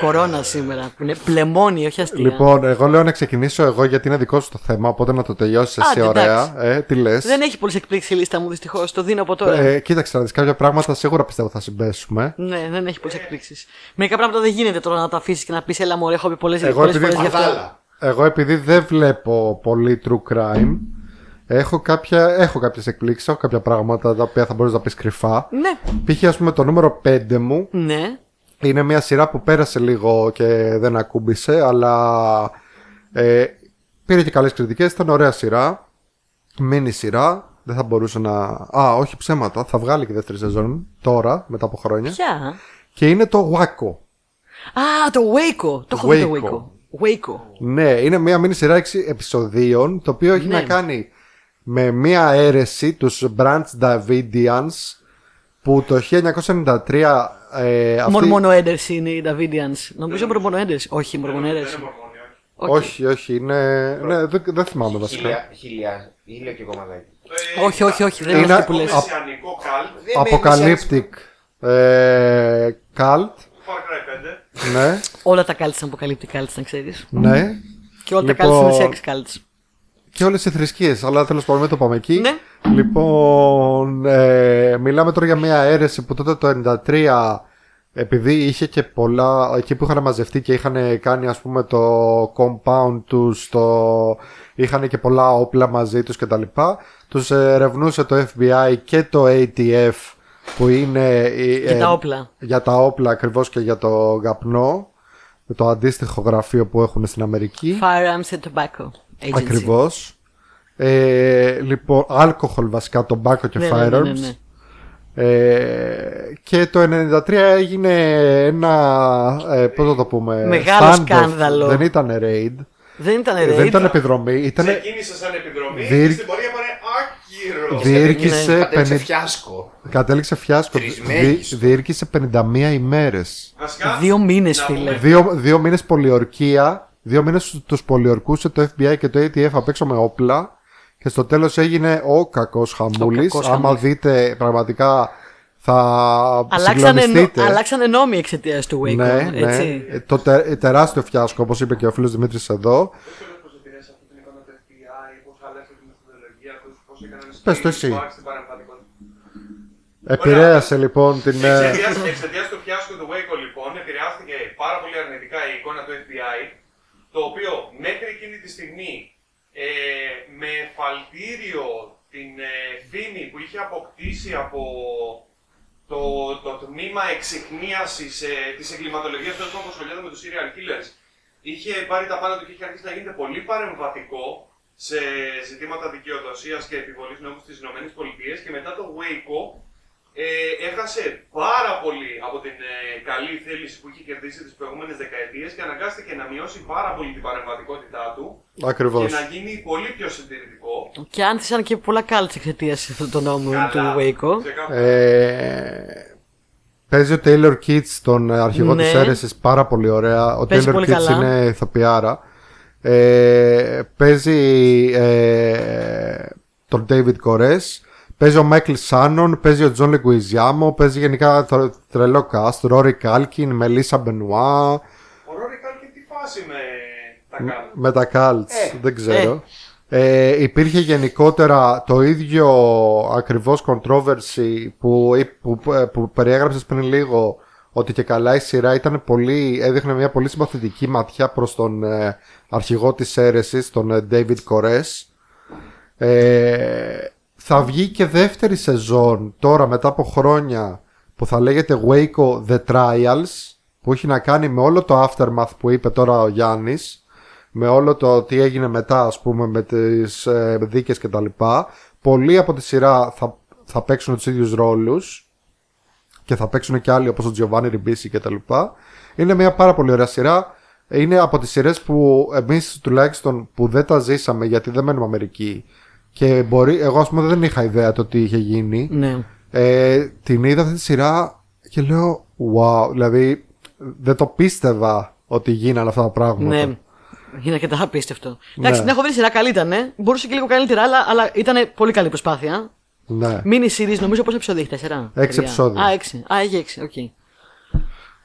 Κορώνα σήμερα, που είναι πλεμόνι, όχι αστεία. Λοιπόν, εγώ λέω να ξεκινήσω εγώ γιατί είναι δικό σου το θέμα, οπότε να το τελειώσεις εσύ Άντε, ωραία. Ε, τι λες; Δεν έχει πολλές εκπλήξεις η λίστα μου, δυστυχώς. Το δίνω από τώρα. Ε, κοίταξε να δεις κάποια πράγματα σίγουρα πιστεύω θα συμπέσουμε. Ναι, δεν έχει πολλές εκπλήξεις. Μερικά πράγματα δεν γίνεται τώρα να τα αφήσεις και να πεις Έλα, μωρέ, έχω πει πολλές Εγώ φορές επειδή- γι' αυτό. Παδάλα. Εγώ επειδή δεν βλέπω πολύ true crime, έχω, κάποια, έχω κάποιες εκπλήξεις, έχω κάποια πράγματα τα οποία θα μπορείς να πεις κρυφά. Ναι, Π.χ. ας πούμε το νούμερο 5 μου ναι. Είναι μια σειρά που πέρασε λίγο και δεν ακούμπησε, αλλά ε, πήρε και καλές κριτικές, ήταν ωραία σειρά, μίνι σειρά, δεν θα μπορούσε να... Α, όχι ψέματα, θα βγάλει και δεύτερη σεζόν τώρα, μετά από χρόνια. Ποια; Και είναι το Waco. Α, το Waco. Το έχω δει το Waco. Waco. Waco. Ναι, είναι μια μίνι σειρά 6 επεισοδίων, το οποίο έχει Ναι. να κάνει με μια αίρεση, τους Branch Davidians, που το 1993... Ε, αυτή- Μορμόνο Έντers είναι οι Davidians. Νομίζω Μορμόνο Έντers. Όχι, Μορμόνο Έντers. Όχι, όχι, είναι... Ναι, δεν, δεν θυμάμαι βασικά. Χίλια, χίλια, χίλια και κομμαδάκι. Όχι, όχι, όχι, δεν είναι Είναι- αυτή που λες. Μεσιανικό καλτ. Δεν με- Apocalyptic ε, Cult, Far Cry 5. ναι, Όλα τα cults είναι apocaliptic cults, να ξέρεις. ναι. Και όλα τα Λοιπόν, cults είναι sex cults. Και όλες οι θρησκείες, αλλά τέλος πάντων μην το πάμε εκεί. Ναι. Λοιπόν, ε, μιλάμε τώρα για μια αίρεση που τότε το 93 επειδή είχε και πολλά, εκεί που είχαν μαζευτεί και είχαν κάνει ας πούμε το compound τους, το, είχαν και πολλά όπλα μαζί τους κτλ. Τους ερευνούσε το FBI και το ATF που είναι η- Και ε, τα όπλα. για τα όπλα ακριβώς και για το καπνό με το αντίστοιχο γραφείο που έχουν στην Αμερική. Firearms and Tobacco Agency. Ακριβώς. Ε, λοιπόν, alcohol βασικά, tobacco και Ναι, ναι, firearms. ναι, ναι, ναι. Ε, και το 93 έγινε ένα, ε, πώς θα το πούμε, Μεγάλο standoff. σκάνδαλο. Δεν ήταν raid, Δεν ήταν δεν raid. ήταν επιδρομή, ήταν, Ξεκίνησε σαν επιδρομή Διερ- και στην πορεία πάνε άκυρο. διήρκησε, Κατέληξε 50, φιάσκο. κατέληξε φιάσκο, Τρεις Δι- μέγιστο. διήρκησε 51 ημέρες. Βασικά, Δύο μήνες, να φίλε. πούμε- Δύο, δύο μήνες πολιορκία, δύο μήνες τους πολιορκούσε το FBI και το ATF απ' έξω με όπλα και στο τέλος έγινε ο κακός χαμούλης. κακός Άμα χαμούλης. δείτε πραγματικά θα Αλλάξανε, νο- συγκλονιστείτε. αλλάξανε νόμοι εξαιτίας του Waco. Ναι, ναι. έτσι. Ε, Το τε- ε, τεράστιο φιάσκο, όπως είπε και ο φίλος Δημήτρης εδώ. Πώς επηρέασε αυτή την εικόνα του FBI, πώς άλλαξε τη μεθοδολογία τους, πώς έκαναν Πες το screening, εσύ. πώς άλλαξε την παρεμβατικότητα. Επηρέασε λοιπόν την... ε, Εξαιτίας, εξαιτίας του φιάσκου του Waco λοιπόν επηρεάστηκε πάρα πολύ αρνητικά η εικόνα του FBI το οποίο μέχρι εκείνη τη στιγμή ε, με εφαλτήριο την ε, φήμη που είχε αποκτήσει από το, το τμήμα εξυχνίασης ε, της εγκληματολογίας του που ασχολιόταν με τους serial killers είχε πάρει τα πάνω του και είχε αρχίσει να γίνεται πολύ παρεμβατικό σε ζητήματα δικαιοδοσίας και επιβολής νόμου στις ΗΠΑ και μετά το Waco ε, έχασε πάρα πολύ από την ε, καλή θέληση που είχε κερδίσει τις προηγούμενες δεκαετίες και αναγκάστηκε να μειώσει πάρα πολύ την παρεμβατικότητά του και Ακριβώς. να γίνει πολύ πιο συντηρητικό. Και άνθησαν και πολλά cults εξαιτίας αυτού του νόμου του Waco. Ξεκάθαρα. Ε, παίζει ο Taylor Kitsch τον αρχηγό Ναι. της αίρεσης πάρα πολύ ωραία. Ο Παίζει Taylor πολύ Kitsch καλά. είναι ηθοποιάρα. Ε, παίζει ε, τον David Κορές. Παίζει ο Μάικλ Σάνον, παίζει ο Τζον Λεγκουιζιάμο, παίζει γενικά τρελό cast. Ρόρι Κάλκιν, Μελίσα Μπενουά, Ο Ρόρι Κάλκιν τι φάση με τα κάλα. με τα cults, Ε, δεν ξέρω. Ε, υπήρχε γενικότερα το ίδιο ακριβώς controversy που, που, που, που περιέγραψες πριν λίγο ότι και καλά η σειρά ήταν πολύ, έδειχνε μια πολύ συμπαθητική ματιά προς τον ε, αρχηγό της αίρεσης, τον ε, David Koresh. Ε, θα βγει και δεύτερη σεζόν τώρα μετά από χρόνια που θα λέγεται Waco The Trials που έχει να κάνει με όλο το aftermath που είπε τώρα ο Γιάννης με όλο το τι έγινε μετά ας πούμε με τις ε, δίκες και τα λοιπά. Πολλοί από τη σειρά θα, θα παίξουν τους ίδιους ρόλους και θα παίξουν και άλλοι όπως ο Giovanni Ribisi και τα λοιπά. Είναι μια πάρα πολύ ωραία σειρά. Είναι από τις σειρές που εμείς τουλάχιστον που δεν τα ζήσαμε γιατί δεν μένουμε Αμερική και μπορεί, εγώ ας πούμε δεν είχα ιδέα το τι είχε γίνει Ναι. ε, την είδα αυτή τη σειρά και λέω wow, δηλαδή δεν το πίστευα ότι γίνανε αυτά τα πράγματα. Ναι. Είναι αρκετά απίστευτο. Εντάξει, Ναι. την έχω δει. Σειρά καλή ήταν. Μπορούσε και λίγο καλύτερα, αλλά, αλλά ήταν πολύ καλή προσπάθεια. ναι. Mini series, νομίζω πόσα επεισόδια έχει, 4. Έξι επεισόδια. Α, έξι. Α, έχει έξι, οκ.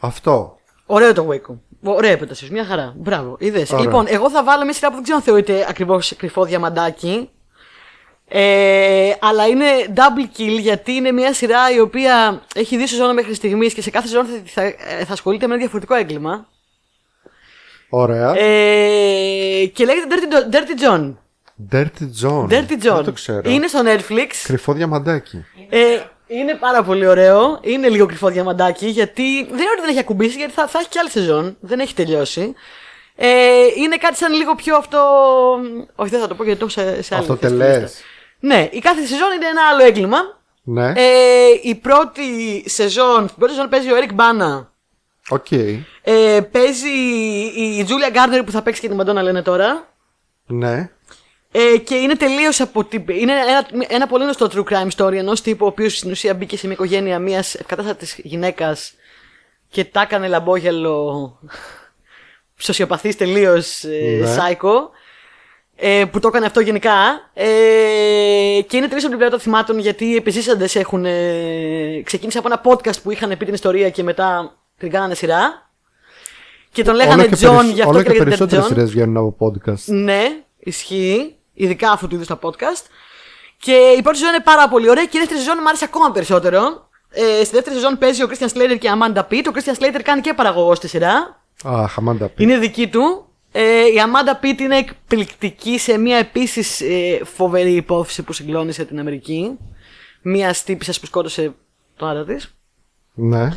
Αυτό. Ωραίο το Waco. Ωραία περίπτωση, μια χαρά. Μπράβο, είδες. Ωραία. Λοιπόν, εγώ θα βάλω μια σειρά που δεν ξέρω αν θεωρείται ακριβώς κρυφό διαμαντάκι. Ε, αλλά είναι double kill γιατί είναι μια σειρά η οποία έχει δύο σεζόν μέχρι στιγμής και σε κάθε σεζόν θα, θα, θα ασχολείται με ένα διαφορετικό έγκλημα. Ωραία. Ε, και λέγεται Dirty, Dirty John. Dirty John. Dirty John. Δεν το ξέρω. Είναι στο Netflix. Κρυφό διαμαντάκι. Ε, είναι πάρα πολύ ωραίο. Είναι λίγο κρυφό διαμαντάκι γιατί δεν είναι ότι δεν έχει ακουμπήσει γιατί θα, θα έχει και άλλη σεζόν. Δεν έχει τελειώσει. Ε, είναι κάτι σαν λίγο πιο αυτό. Όχι, δεν θα το πω γιατί το έχω σε, σε άλλη Αυτοτελές. Λίστα. Ναι, η κάθε σεζόν είναι ένα άλλο έγκλημα. Ναι. Ε, η πρώτη σεζόν, την πρώτη σεζόν παίζει ο Eric Bana. Οκ. Ε, παίζει η Julia Garner που θα παίξει και την Madonna λένε τώρα. Ναι. Ε, και είναι τελείως από την. Είναι ένα, ένα πολύ γνωστό true crime story ενός τύπου ο οποίος στην ουσία μπήκε σε μια οικογένεια μιας ευκατάστατης γυναίκας και τα έκανε λαμπόγελο σοσιοπαθής τελείως ε, Ναι. psycho. Ε, που το έκανε αυτό γενικά. Ε, και είναι τελείω από την πλευρά των θυμάτων γιατί οι επιζήσαντες έχουν. Ε, ξεκίνησε από ένα podcast που είχαν πει την ιστορία και μετά την κάνανε σειρά. Και τον λέγανε όλο και, John, περισ- γι' αυτό όλο και και λέγεται περισσότερες John. σειρές βγαίνουν από podcast. Ναι, ισχύει. Ειδικά αυτού του είδους τα podcast. Και η πρώτη σεζόν είναι πάρα πολύ ωραία και η δεύτερη σεζόν μου άρεσε ακόμα περισσότερο. Ε, στη δεύτερη σεζόν παίζει ο Christian Slater και η Amanda Pitt. Ο Christian Slater κάνει και παραγωγός στη σειρά. Α, χαμάντα πει. Είναι δική του. Ε, η Amanda Pitt είναι εκπληκτική σε μια επίσης ε, φοβερή υπόθεση που συγκλώνησε την Αμερική. Μια τύπησας που σκότωσε το άντρα της. Ναι.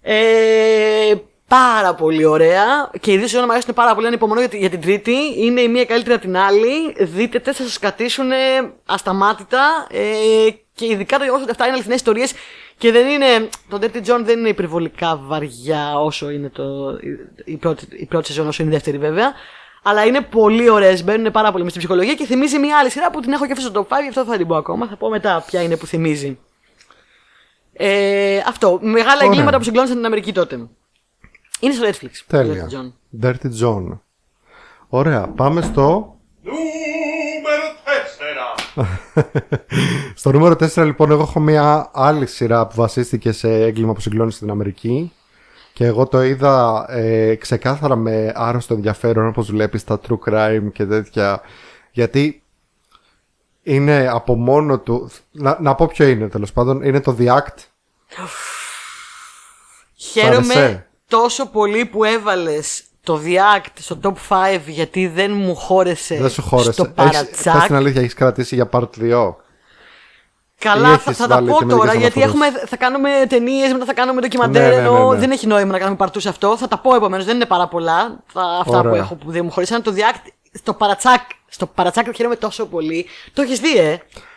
Ε, πάρα πολύ ωραία. Και οι δύο σεζόν μου αρέσουν πάρα πολύ. Ανυπομονώ για, τη- για την τρίτη. Είναι η μία καλύτερη από την άλλη. Δείτε τε, θα σας κρατήσουν ασταμάτητα. Ε, και ειδικά το γεγονός ότι αυτά είναι αληθινές ιστορίες. Και δεν είναι. Το Dirty John δεν είναι υπερβολικά βαριά όσο είναι το, η, πρώτη, η πρώτη σεζόν, όσο είναι η δεύτερη βέβαια. Αλλά είναι πολύ ωραίες. Μπαίνουν πάρα πολύ μες στην ψυχολογία και θυμίζει μια άλλη σειρά που την έχω και αυτή στο top 5. Γι' αυτό θα την πω ακόμα. Θα πω μετά ποια είναι που θυμίζει. Ε, αυτό. Μεγάλα Ωραία. εγκλήματα που συγκλώνησαν την Αμερική τότε. Είναι στο Netflix. Τέλεια. Dirty John. Dirty John. Ωραία. Πάμε στο. Νούμερο 4. Στο νούμερο 4 λοιπόν εγώ έχω μια άλλη σειρά που βασίστηκε σε έγκλημα που συγκλώνει στην Αμερική. Και εγώ το είδα ε, ξεκάθαρα με άρρωστο ενδιαφέρον όπως βλέπεις τα true crime και τέτοια. Γιατί είναι από μόνο του να, να πω ποιο είναι τέλος πάντων είναι το The Act. Χαίρομαι άρεσε; τόσο πολύ που έβαλες το The Act στο top 5 γιατί δεν μου χώρεσε, δεν σου χώρεσε στο Έχεις- πες παρατσάκ. την αλήθεια έχεις κρατήσει για part 2 Καλά, Ή θα, έχεις θα τα βάλει πω και μερικές τώρα γιατί αναφορές. έχουμε, θα κάνουμε ταινίες, μετά θα κάνουμε ντοκιμαντέρ. Ναι, ναι, ναι, ενώ ναι. δεν έχει νόημα να κάνουμε παρτού σε αυτό. Θα τα πω επομένως, δεν είναι πάρα πολλά τα, αυτά Ωραία. που έχω που δεν μου χωρίσαν. Το The Act στο παρατσάκ, στο παρατσάκ χαίρομαι τόσο πολύ. Το έχεις δει, ε;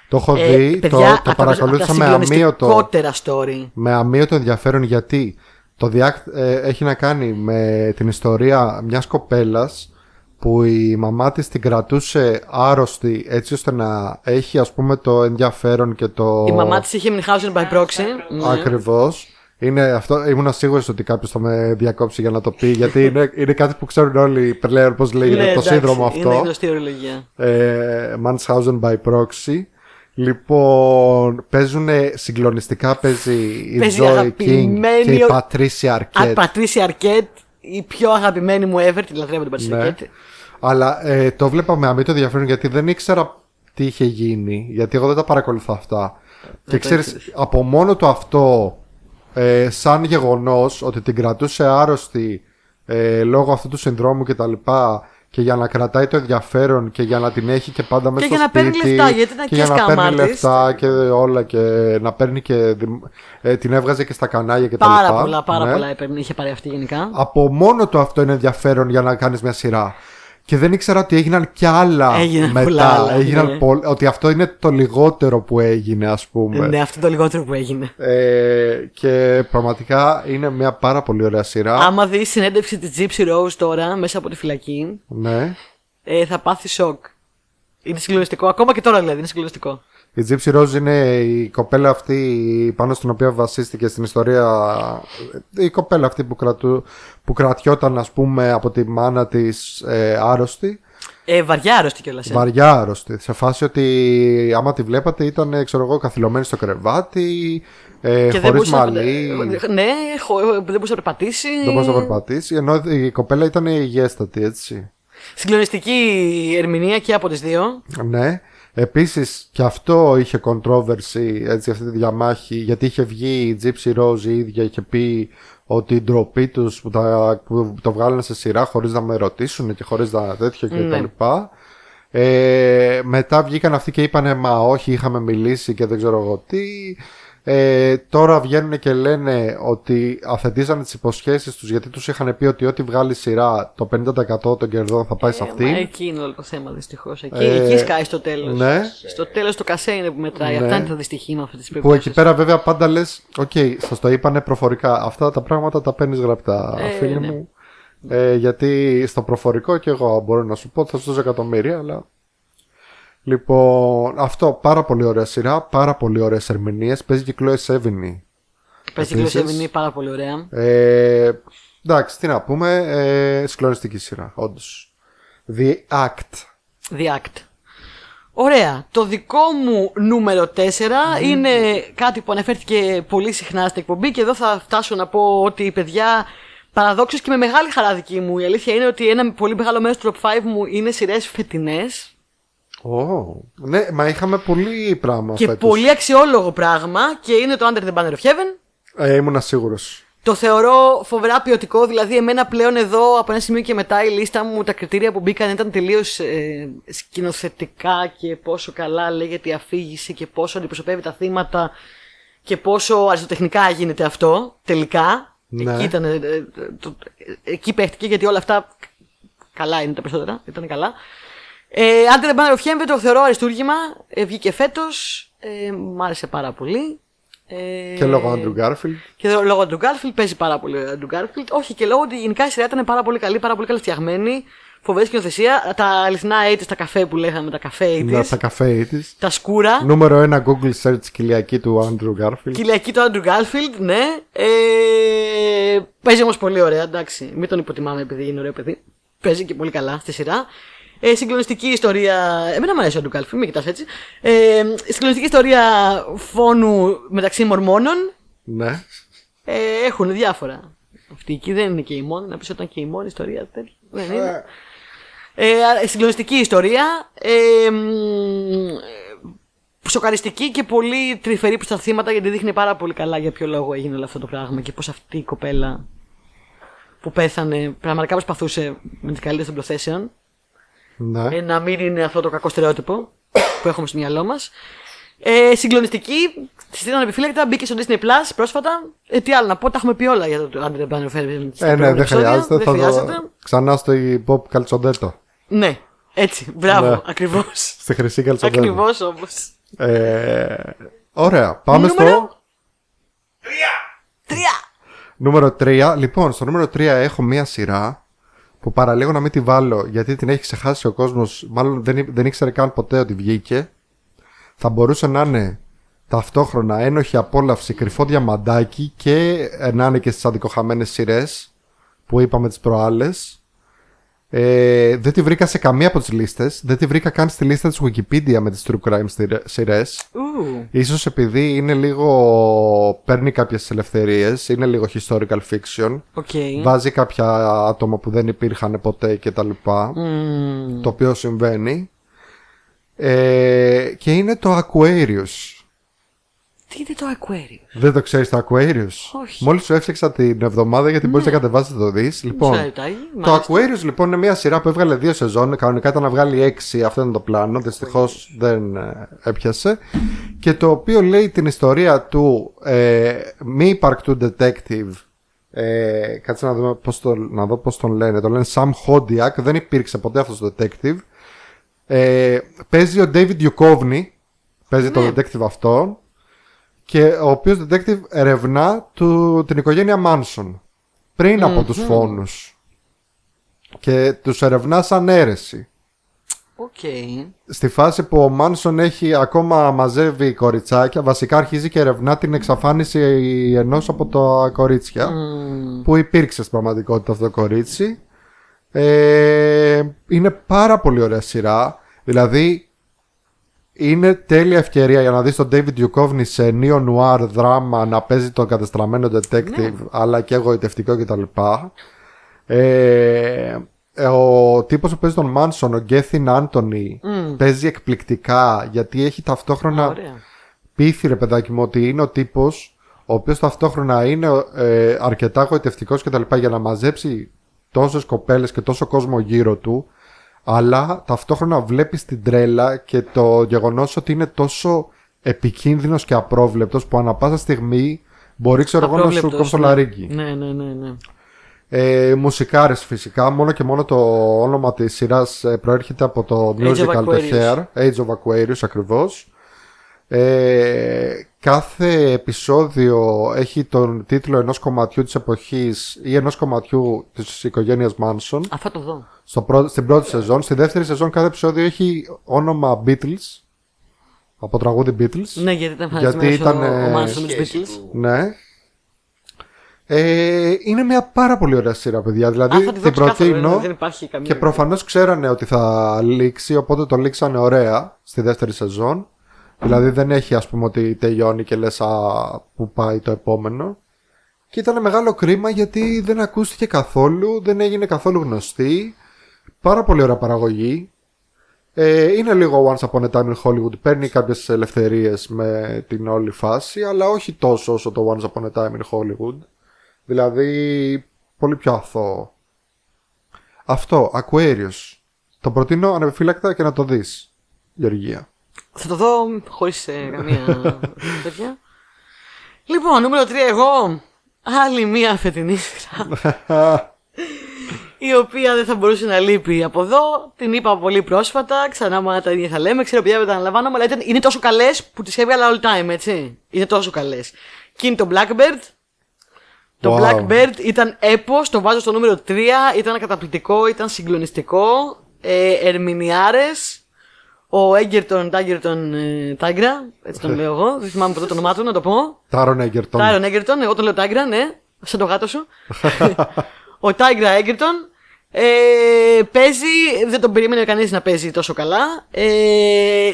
το έχω Ε, δει, παιδιά, το, το από τα- παρακολούθησα από τα με αμύωτο συγκλονιστικότερα story. με αμύωτο ενδιαφέρον γιατί το The Act ε, έχει να κάνει με την ιστορία μιας κοπέλας που η μαμά της την κρατούσε άρρωστη έτσι ώστε να έχει ας πούμε το ενδιαφέρον και το Η μαμά της είχε Münchhausen by proxy. Ναι. ακριβώς Είναι αυτό, ήμουν σίγουρος ότι κάποιος θα με διακόψει για να το πει, γιατί είναι, είναι κάτι που ξέρουν όλοι οι πλέον πώς λέγεται Ναι, το εντάξει, σύνδρομο Είναι αυτό. γνωστή ορολογία. Ε, Munchausen by proxy. Λοιπόν, παίζουν συγκλονιστικά παίζει η Παίζει Zoe King αγαπημένη και η ο- Patricia Αν Arquette. Πατρίσια Αρκέτ, η πιο αγαπημένη μου ever, τη λατρεύω την Πατρίσια Ναι. Αρκέτ. Αλλά ε, το βλέπα με αμύτο ενδιαφέρον γιατί δεν ήξερα τι είχε γίνει. Γιατί εγώ δεν τα παρακολουθώ αυτά. και το ξέρεις, ήξερες. από μόνο το αυτό, ε, σαν γεγονός ότι την κρατούσε άρρωστη ε, λόγω αυτού του συνδρόμου κτλ. Και για να κρατάει το ενδιαφέρον και για να την έχει και πάντα μέσα Και στο για να παίρνει σπίτι. λεφτά, γιατί ήταν και και για να παίρνει σκαμάτης. λεφτά και όλα και να παίρνει και. δημ- Ε, την έβγαζε και στα κανάλια κτλ. Πάρα πολλά, πάρα Ναι. πολλά έπαιρνε, είχε πάρει αυτή γενικά. Από μόνο το αυτό είναι ενδιαφέρον για να κάνεις μια σειρά. Και δεν ήξερα ότι έγιναν κι άλλα Έγιναν μετά. πολλά άλλα, έγιναν ναι. πολλ- Ότι αυτό είναι το λιγότερο που έγινε, ας πούμε. Ναι, αυτό το λιγότερο που έγινε. Ε, και πραγματικά είναι μια πάρα πολύ ωραία σειρά. Άμα δεις συνέντευξη της Gypsy Rose τώρα μέσα από τη φυλακή, Ναι. ε, θα πάθεις σοκ. Είναι συγκλονιστικό. Ακόμα και τώρα δηλαδή είναι συγκλονιστικό. Η Gypsy Rose είναι η κοπέλα αυτή πάνω στην οποία βασίστηκε στην ιστορία. Η κοπέλα αυτή που, κρατού, που κρατιόταν, ας πούμε, από τη μάνα της ε, άρρωστη. Ε, βαριά άρρωστη κιόλας. Ε. Βαριά άρρωστη. Σε φάση ότι άμα τη βλέπατε ήταν, ξέρω εγώ, καθυλωμένη στο κρεβάτι, ε, Και δεν χωρίς μπορούσε, μαλλί, να- Ναι, χω- δεν μπορούσε να περπατήσει. δεν μπορούσε να περπατήσει, ενώ η κοπέλα ήταν υγιέστατη, έτσι. Συγκλονιστική ερμηνεία και από τις δύο. Ναι. Επίσης και αυτό είχε controversy, έτσι, αυτή τη διαμάχη, γιατί είχε βγει η Gypsy Rose η ίδια, είχε πει ότι η ντροπή τους που, τα, που το βγάλανε σε σειρά χωρίς να με ρωτήσουν και χωρίς να τέτοιο και Ναι. τα λοιπά. Ε, μετά βγήκαν αυτοί και είπανε μα όχι είχαμε μιλήσει και δεν ξέρω εγώ τι. Ε, τώρα βγαίνουν και λένε ότι αθετίζανε τις υποσχέσεις τους γιατί τους είχαν πει ότι ό,τι βγάλει σειρά το 50% των κερδών θα πάει σε Ε, αυτή. μα εκεί είναι όλο το θέμα δυστυχώς. Εκεί, Ε, εκεί σκάει στο τέλος. ναι. Στο τέλος το κασέ είναι που μετράει. Ναι. Αυτά είναι τα δυστυχήματα της Που εκεί πέρα βέβαια πάντα λες: Οκ, σας το είπανε προφορικά. Αυτά τα πράγματα τα παίρνεις γραπτά, Ε, φίλε ναι. μου. Ε, γιατί στο προφορικό και εγώ μπορώ να σου πω ότι θα σου δώσω εκατομμύρια, αλλά. Λοιπόν, αυτό πάρα πολύ ωραία σειρά, πάρα πολύ ωραίες ερμηνείες. Παίζει και η Chloe Sevigny. Παίζει Επίσης. και είναι πάρα πολύ ωραία. Ε, εντάξει, τι να πούμε. Ε, συγκλονιστική σειρά, όντως. The Act. The Act. Ωραία. Το δικό μου νούμερο 4 είναι κάτι που αναφέρθηκε πολύ συχνά στην εκπομπή και εδώ θα φτάσω να πω ότι παιδιά παραδόξως και με μεγάλη χαρά δική μου η αλήθεια είναι ότι ένα πολύ μεγάλο μέρος του top 5 μου είναι σειρές φετινές Oh. Ναι, μα είχαμε πολύ πράγμα και φέτος. πολύ αξιόλογο πράγμα και είναι το Under the Banner of Heaven. Ε, ήμουνα σίγουρος. Το θεωρώ φοβερά ποιοτικό, δηλαδή εμένα πλέον εδώ από ένα σημείο και μετά η λίστα μου, τα κριτήρια που μπήκαν ήταν τελείως ε, σκηνοθετικά και πόσο καλά λέγεται η αφήγηση και πόσο αντιπροσωπεύει τα θύματα και πόσο αριστοτεχνικά γίνεται αυτό τελικά. Ναι. Εκεί, ήταν, ε, ε, το- ε, εκεί παίχτηκε γιατί όλα αυτά καλά είναι τα περισσότερα, ήταν καλά. Ε, Under the Banner of Heaven το θεωρώ αριστούργημα, ε, βγήκε φέτος, ε, μ' άρεσε πάρα πολύ. Ε, Και λόγω Andrew Garfield. και εδώ, λόγω Andrew Garfield παίζει πάρα πολύ ο Andrew Garfield. Όχι και λόγω ότι γενικά η σειρά ήταν πάρα πολύ καλή, πάρα πολύ καλά φτιαγμένη. Φοβερή σκηνοθεσία. Τα αληθινά 80's, τα καφέ που λέγαμε, τα καφέ 80's. Να τα καφέ τη. Τα σκούρα. Νούμερο 1 Google Search κοιλιακή του Andrew Garfield. Κυλιακή του Andrew Garfield, ναι. Ε, παίζει όμως πολύ ωραία, εντάξει. Μην τον υποτιμάμε επειδή είναι ωραίο παιδί. Παίζει και πολύ καλά στη σειρά. Ε, συγκλονιστική ιστορία. Εμένα μου αρέσει ο Andrew Garfield, μην κοιτάς έτσι. Ε, συγκλονιστική ιστορία φόνου μεταξύ μορμόνων. Ναι. Ε, έχουν διάφορα. Αυτή εκεί δεν είναι και η μόνη. Να πεις όταν και η μόνη ιστορία τέτοια. Δεν είναι. Ε, συγκλονιστική ιστορία. Ε, μ, ε, σοκαριστική και πολύ τρυφερή προς τα θύματα γιατί δείχνει πάρα πολύ καλά για ποιο λόγο έγινε όλο αυτό το πράγμα και πώς αυτή η κοπέλα που πέθανε πραγματικά προσπαθούσε με τις καλύτερες των προθέσεων Ναι. ε, να μην είναι αυτό το κακό στερεότυπο που έχουμε στο μυαλό μας. Ε, συγκλονιστική, τη στείλαν επιφύλακτα, μπήκε στο Disney Plus πρόσφατα. Ε, τι άλλο να πω, τα έχουμε πει όλα για το Under the Banner of Heaven στα Ε, ναι, προηγούμενα δεν επεισόδια. χρειάζεται. Δεν θα χρειάζεται. δω ξανά στο hip-hop καλτσοντέτο. Ναι, έτσι, μπράβο, Ναι. ακριβώς. Στη χρυσή καλτσοντέτο. Ακριβώς όμως. Ε, ωραία. Πάμε Νούμερο; στο Τρία! Τρία! νούμερο 3. Λοιπόν, στο νούμερο 3 έχω μία σειρά που παραλίγο να μην τη βάλω γιατί την έχει ξεχάσει ο κόσμος Μάλλον δεν, εί- δεν ήξερε καν ποτέ ότι βγήκε. Θα μπορούσε να είναι ταυτόχρονα ένοχη απόλαυση, κρυφό διαμαντάκι και ε, να είναι και στις αδικοχαμένες σειρές που είπαμε τις προάλλες. Ε, δεν τη βρήκα σε καμία από τις λίστες. Δεν τη βρήκα καν στη λίστα της Wikipedia με τις True Crime σειρέ- σειρές. Ου, Ίσως επειδή είναι λίγο... παίρνει κάποιες ελευθερίες, είναι λίγο historical fiction. OK. Βάζει κάποια άτομα που δεν υπήρχαν ποτέ και τα λοιπά. Μμμ. Το οποίο συμβαίνει. Ε, και είναι το Aquarius. Τι είναι το Aquarius; Δεν το ξέρεις το Aquarius; Όχι. Μόλις σου έφτιαξα την εβδομάδα γιατί μπορείς να κατεβάσεις να το δεις. Λοιπόν, Μισό λεπτάκι, το μάλιστα. Aquarius λοιπόν είναι μια σειρά που έβγαλε δύο σεζόν. Κανονικά ήταν να βγάλει έξι. Αυτό είναι το πλάνο. Δυστυχώς δεν ε, έπιασε. Και το οποίο λέει την ιστορία του ε, μη υπαρκτού detective. Ε, κάτσε να, δούμε πώς το, να δω πώς τον λένε. Τον λένε Sam Hodiak. Δεν υπήρξε ποτέ αυτός το detective. Ε, παίζει ο David Duchovny. Παίζει το detective αυτό. Και ο οποίος detective ερευνά του, την οικογένεια Manson. Πριν από τους φόνους. Και τους ερευνά σαν αίρεση. Οκ. Στη φάση που ο Manson έχει ακόμα μαζεύει κοριτσάκια, βασικά αρχίζει και ερευνά την εξαφάνιση ενός από τα κορίτσια. Μμμ. Που υπήρξε στην πραγματικότητα αυτό το κορίτσι. Ε, είναι πάρα πολύ ωραία σειρά. Δηλαδή, είναι τέλεια ευκαιρία για να δεις τον David Duchovny σε neo noir δράμα να παίζει τον κατεστραμμένο detective αλλά και εγωιτευτικό κτλ. Ε, ε, ο τύπος που παίζει τον Manson, ο Γκέθιν Άντωνι, παίζει εκπληκτικά γιατί έχει ταυτόχρονα Ωραία. πείθει ρε παιδάκι μου ότι είναι ο τύπος ο οποίος ταυτόχρονα είναι ε, αρκετά γοητευτικός και τα λοιπά για να μαζέψει τόσες κοπέλες και τόσο κόσμο γύρω του αλλά ταυτόχρονα βλέπεις την τρέλα και το γεγονός ότι είναι τόσο επικίνδυνος και απρόβλεπτος που ανα πάσα στιγμή μπορεί ξέρω εγώ να σου Απρόβλεπτος, κόψει το ναι. λαρίκι. Ναι, ναι, ναι, ναι. Ε, μουσικάρες φυσικά, μόνο και μόνο το όνομα της σειράς ε, προέρχεται από το Age of musical The Aquarius. Hair, Age of Aquarius ακριβώς. Ε, κάθε επεισόδιο έχει τον τίτλο ενός κομματιού της εποχής ή ενός κομματιού της οικογένειας Manson Αυτό το δω. στο πρώτο, στην πρώτη σεζόν. Στη δεύτερη σεζόν κάθε επεισόδιο έχει όνομα Beatles από τραγούδι Beatles. Ναι, γιατί ήταν Γιατί ευχαριστημένος ήταν, ο, ε, ο Μάνσον με τους σχέση Beatles. του. Ναι. Ε, είναι μια πάρα πολύ ωραία σειρά, παιδιά. Δηλαδή Α, θα τη δω την ξεκάθαρα, προτείνω δεν υπάρχει καμία. και προφανώς ξέρανε ότι θα λήξει, οπότε το λήξανε ωραία στη δεύτερη σεζόν. Δηλαδή δεν έχει ας πούμε ότι τελειώνει και λες α, που πάει το επόμενο. Και ήταν μεγάλο κρίμα γιατί δεν ακούστηκε καθόλου, δεν έγινε καθόλου γνωστή. Πάρα πολύ ωραία παραγωγή. Ε, είναι λίγο Once Upon a Time in Hollywood. Παίρνει κάποιες ελευθερίες με την όλη φάση, αλλά όχι τόσο όσο το Once Upon a Time in Hollywood. Δηλαδή, πολύ πιο αθώο. Αυτό, Aquarius. Το προτείνω ανεπιφύλακτα και να το δεις, Γεωργία. Θα το δω χωρίς καμία τέτοια. Λοιπόν, νούμερο 3 εγώ. Άλλη μία φετινή σειρά. η οποία δεν θα μπορούσε να λείπει από εδώ. Την είπα πολύ πρόσφατα. Ξανά μα τα ίδια θα λέμε. Ξέρω πια δεν τα αναλαμβάνομαι. Αλλά ήταν, είναι τόσο καλές που τις έβγαλα all time, έτσι. Είναι τόσο καλές. Και είναι το Blackbird. Το Wow. Blackbird ήταν έπος, το βάζω στο νούμερο 3, ήταν καταπληκτικό, ήταν συγκλονιστικό, ε, ερμηνιάρες, ο Έγκερτον Τάγκερτον ε, Τάγκρα, έτσι τον λέω εγώ, δεν θυμάμαι ποτέ το όνομά του, να το πω. Τάρον Έγκερτον. Τάιρον Έγκερτον, εγώ τον λέω Τάγκρα, ναι, σαν το γάτο σου. ο Τάγκρα Έγκερτον ε, παίζει, δεν τον περίμενε κανείς να παίζει τόσο καλά. Ε,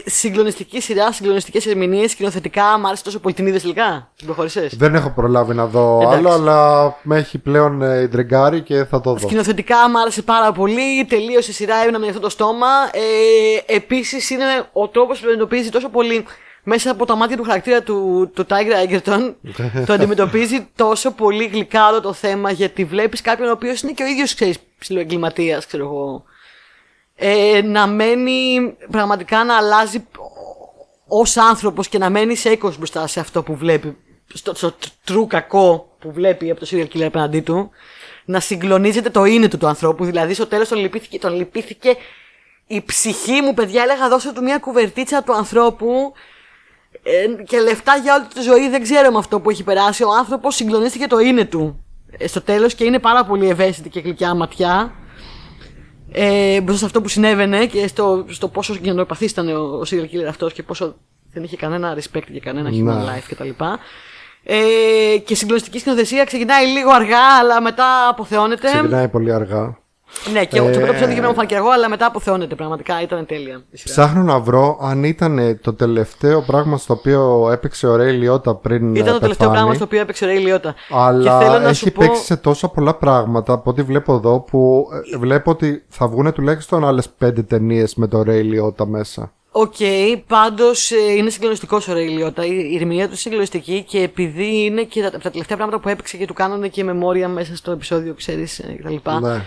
συγκλονιστική σειρά, συγκλονιστικές ερμηνείες, σκηνοθετικά. Μ' άρεσε τόσο πολύ. Την είδες τελικά, την προχωρησέ. Δεν έχω προλάβει να δω Εντάξει. άλλο, αλλά με έχει πλέον ε, ιντριγκάρει και θα το δω. Σκηνοθετικά μου άρεσε πάρα πολύ. Τελείωσε η σειρά, έμεινα με αυτό το στόμα. Ε, Επίσης είναι ο τρόπος που αντιμετωπίζει τόσο πολύ μέσα από τα μάτια του χαρακτήρα του, του Tiger Egerton. το αντιμετωπίζει τόσο πολύ γλυκά όλο το θέμα γιατί βλέπεις κάποιον ο οποίος είναι και ο ίδιος ψιλοεγκληματίας, ξέρω εγώ. Ε, να μένει πραγματικά να αλλάζει ως άνθρωπος και να μένει σε έκος μπροστά σε αυτό που βλέπει. Στο, στο τρου κακό που βλέπει από το serial killer απέναντί του. Να συγκλονίζεται το είναι του του ανθρώπου. Δηλαδή στο τέλος τον λυπήθηκε, τον λυπήθηκε η ψυχή μου, παιδιά. Έλεγα δώσε του μια κουβερτίτσα του ανθρώπου ε, και λεφτά για όλη τη ζωή. Δεν ξέρω με αυτό που έχει περάσει. Ο άνθρωπος συγκλονίστηκε το είναι του ε, στο τέλος και είναι πάρα πολύ ευαίσθητη και γλυκιά ματιά ε, μπροστά σε αυτό που συνέβαινε και στο, στο πόσο γεννοπαθή ήταν ο, ο serial killer αυτός και πόσο Δεν είχε κανένα respect για κανένα Ναι. human life κτλ. Ε, και συγκλονιστική σκηνοθεσία ξεκινάει λίγο αργά, αλλά μετά αποθεώνεται. Ξεκινάει πολύ αργά. Ναι, και εγώ το Ε, πρώτο επεισόδιο είχε να μου φάνηκε αργό, αλλά μετά αποθεώνεται. Πραγματικά ήταν τέλεια. η σειρά. Ψάχνω να βρω αν ήταν το τελευταίο πράγμα στο οποίο έπαιξε ο Ρέι Λιώτα πριν Ήταν το ε, τελευταίο πεθάνει. πράγμα στο οποίο έπαιξε ο Ρέι Λιώτα. Αλλά και θέλω να έχει σου πω. παίξει σε τόσα πολλά πράγματα από ό,τι βλέπω εδώ που ε, βλέπω ότι θα βγουν τουλάχιστον άλλες πέντε ταινίες με το Ray Liotta μέσα. Οκ, πάντως είναι συγκλονιστικός ο Ray Liotta. Η η ερμηνεία του είναι συγκλονιστική και επειδή είναι και τα, τα τελευταία πράγματα που έπαιξε και του κάνανε και memoriam μέσα στο επεισόδιο, ξέρεις κτλ. Ναι.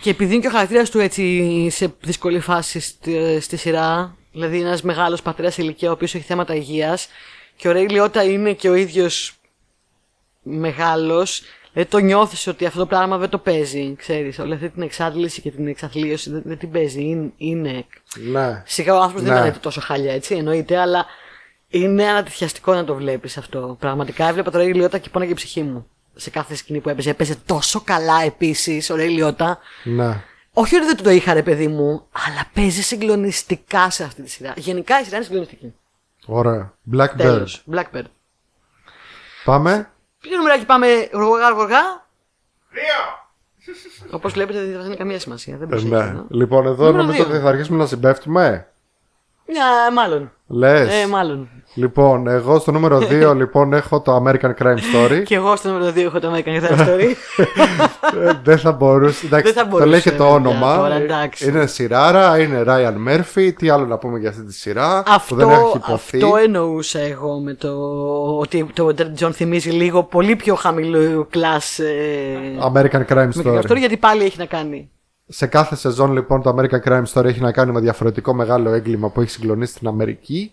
Και επειδή είναι και ο χαρακτήρας του έτσι σε δύσκολη φάση στη, στη σειρά, δηλαδή ένας μεγάλος πατέρας σε ηλικία ο οποίος έχει θέματα υγείας, και ο Ρέι Λιώτα είναι και ο ίδιος μεγάλος, δηλαδή το νιώθεις ότι αυτό το πράγμα δεν το παίζει, ξέρεις. Όλη αυτή την εξάντληση και την εξαθλίωση δεν, δεν την παίζει. Είναι, είναι ναι. Σιγά ο άνθρωπος δεν Ναι. ήταν τόσο χάλια έτσι, εννοείται, αλλά είναι ανατριχιαστικό να το βλέπεις αυτό. Πραγματικά έβλεπα το Ρέι Λιώτα και πόναγε η ψυχή μου. Σε κάθε σκηνή που έπαιζε. Έπαιζε τόσο καλά επίσης ο Ρέι Λιώτα. ναι. Όχι ότι δεν του το είχα, ρε παιδί μου, αλλά παίζει συγκλονιστικά σε αυτή τη σειρά. Γενικά η σειρά είναι συγκλονιστική. Ωραία. Blackbird. Τέλος. Blackbird. Πάμε. Ποιο νούμεράκι πάμε γοργά γοργά. Δύο! Όπως βλέπετε δεν θα είναι καμία σημασία. Δεν Ε, προσέχει. ναι. ε. Λοιπόν, εδώ Νούμερο νομίζω δύο. ότι θα αρχίσουμε να συμπέφτουμε. Μια, μάλλον. Λες. Ε, μάλλον. Λοιπόν, εγώ στο νούμερο 2 λοιπόν έχω το American Crime Story. Και εγώ στο νούμερο 2 έχω το American Crime Story. Ε, δεν θα μπορούσε. Εντάξει, Δεν θα το μπορούσε, λέει και το παιδιά, όνομα. τώρα, εντάξει. είναι σειράρα, είναι Ryan Murphy. Τι άλλο να πούμε για αυτή τη σειρά Αυτό, που δεν έχει υποθεί; αυτό εννοούσα εγώ με το ότι το John θυμίζει λίγο πολύ πιο χαμηλό κλάσ ε, American Crime με την Story. αυτό γιατί πάλι έχει να κάνει. Σε κάθε σεζόν λοιπόν το American Crime Story έχει να κάνει με διαφορετικό μεγάλο έγκλημα που έχει συγκλονίσει την Αμερική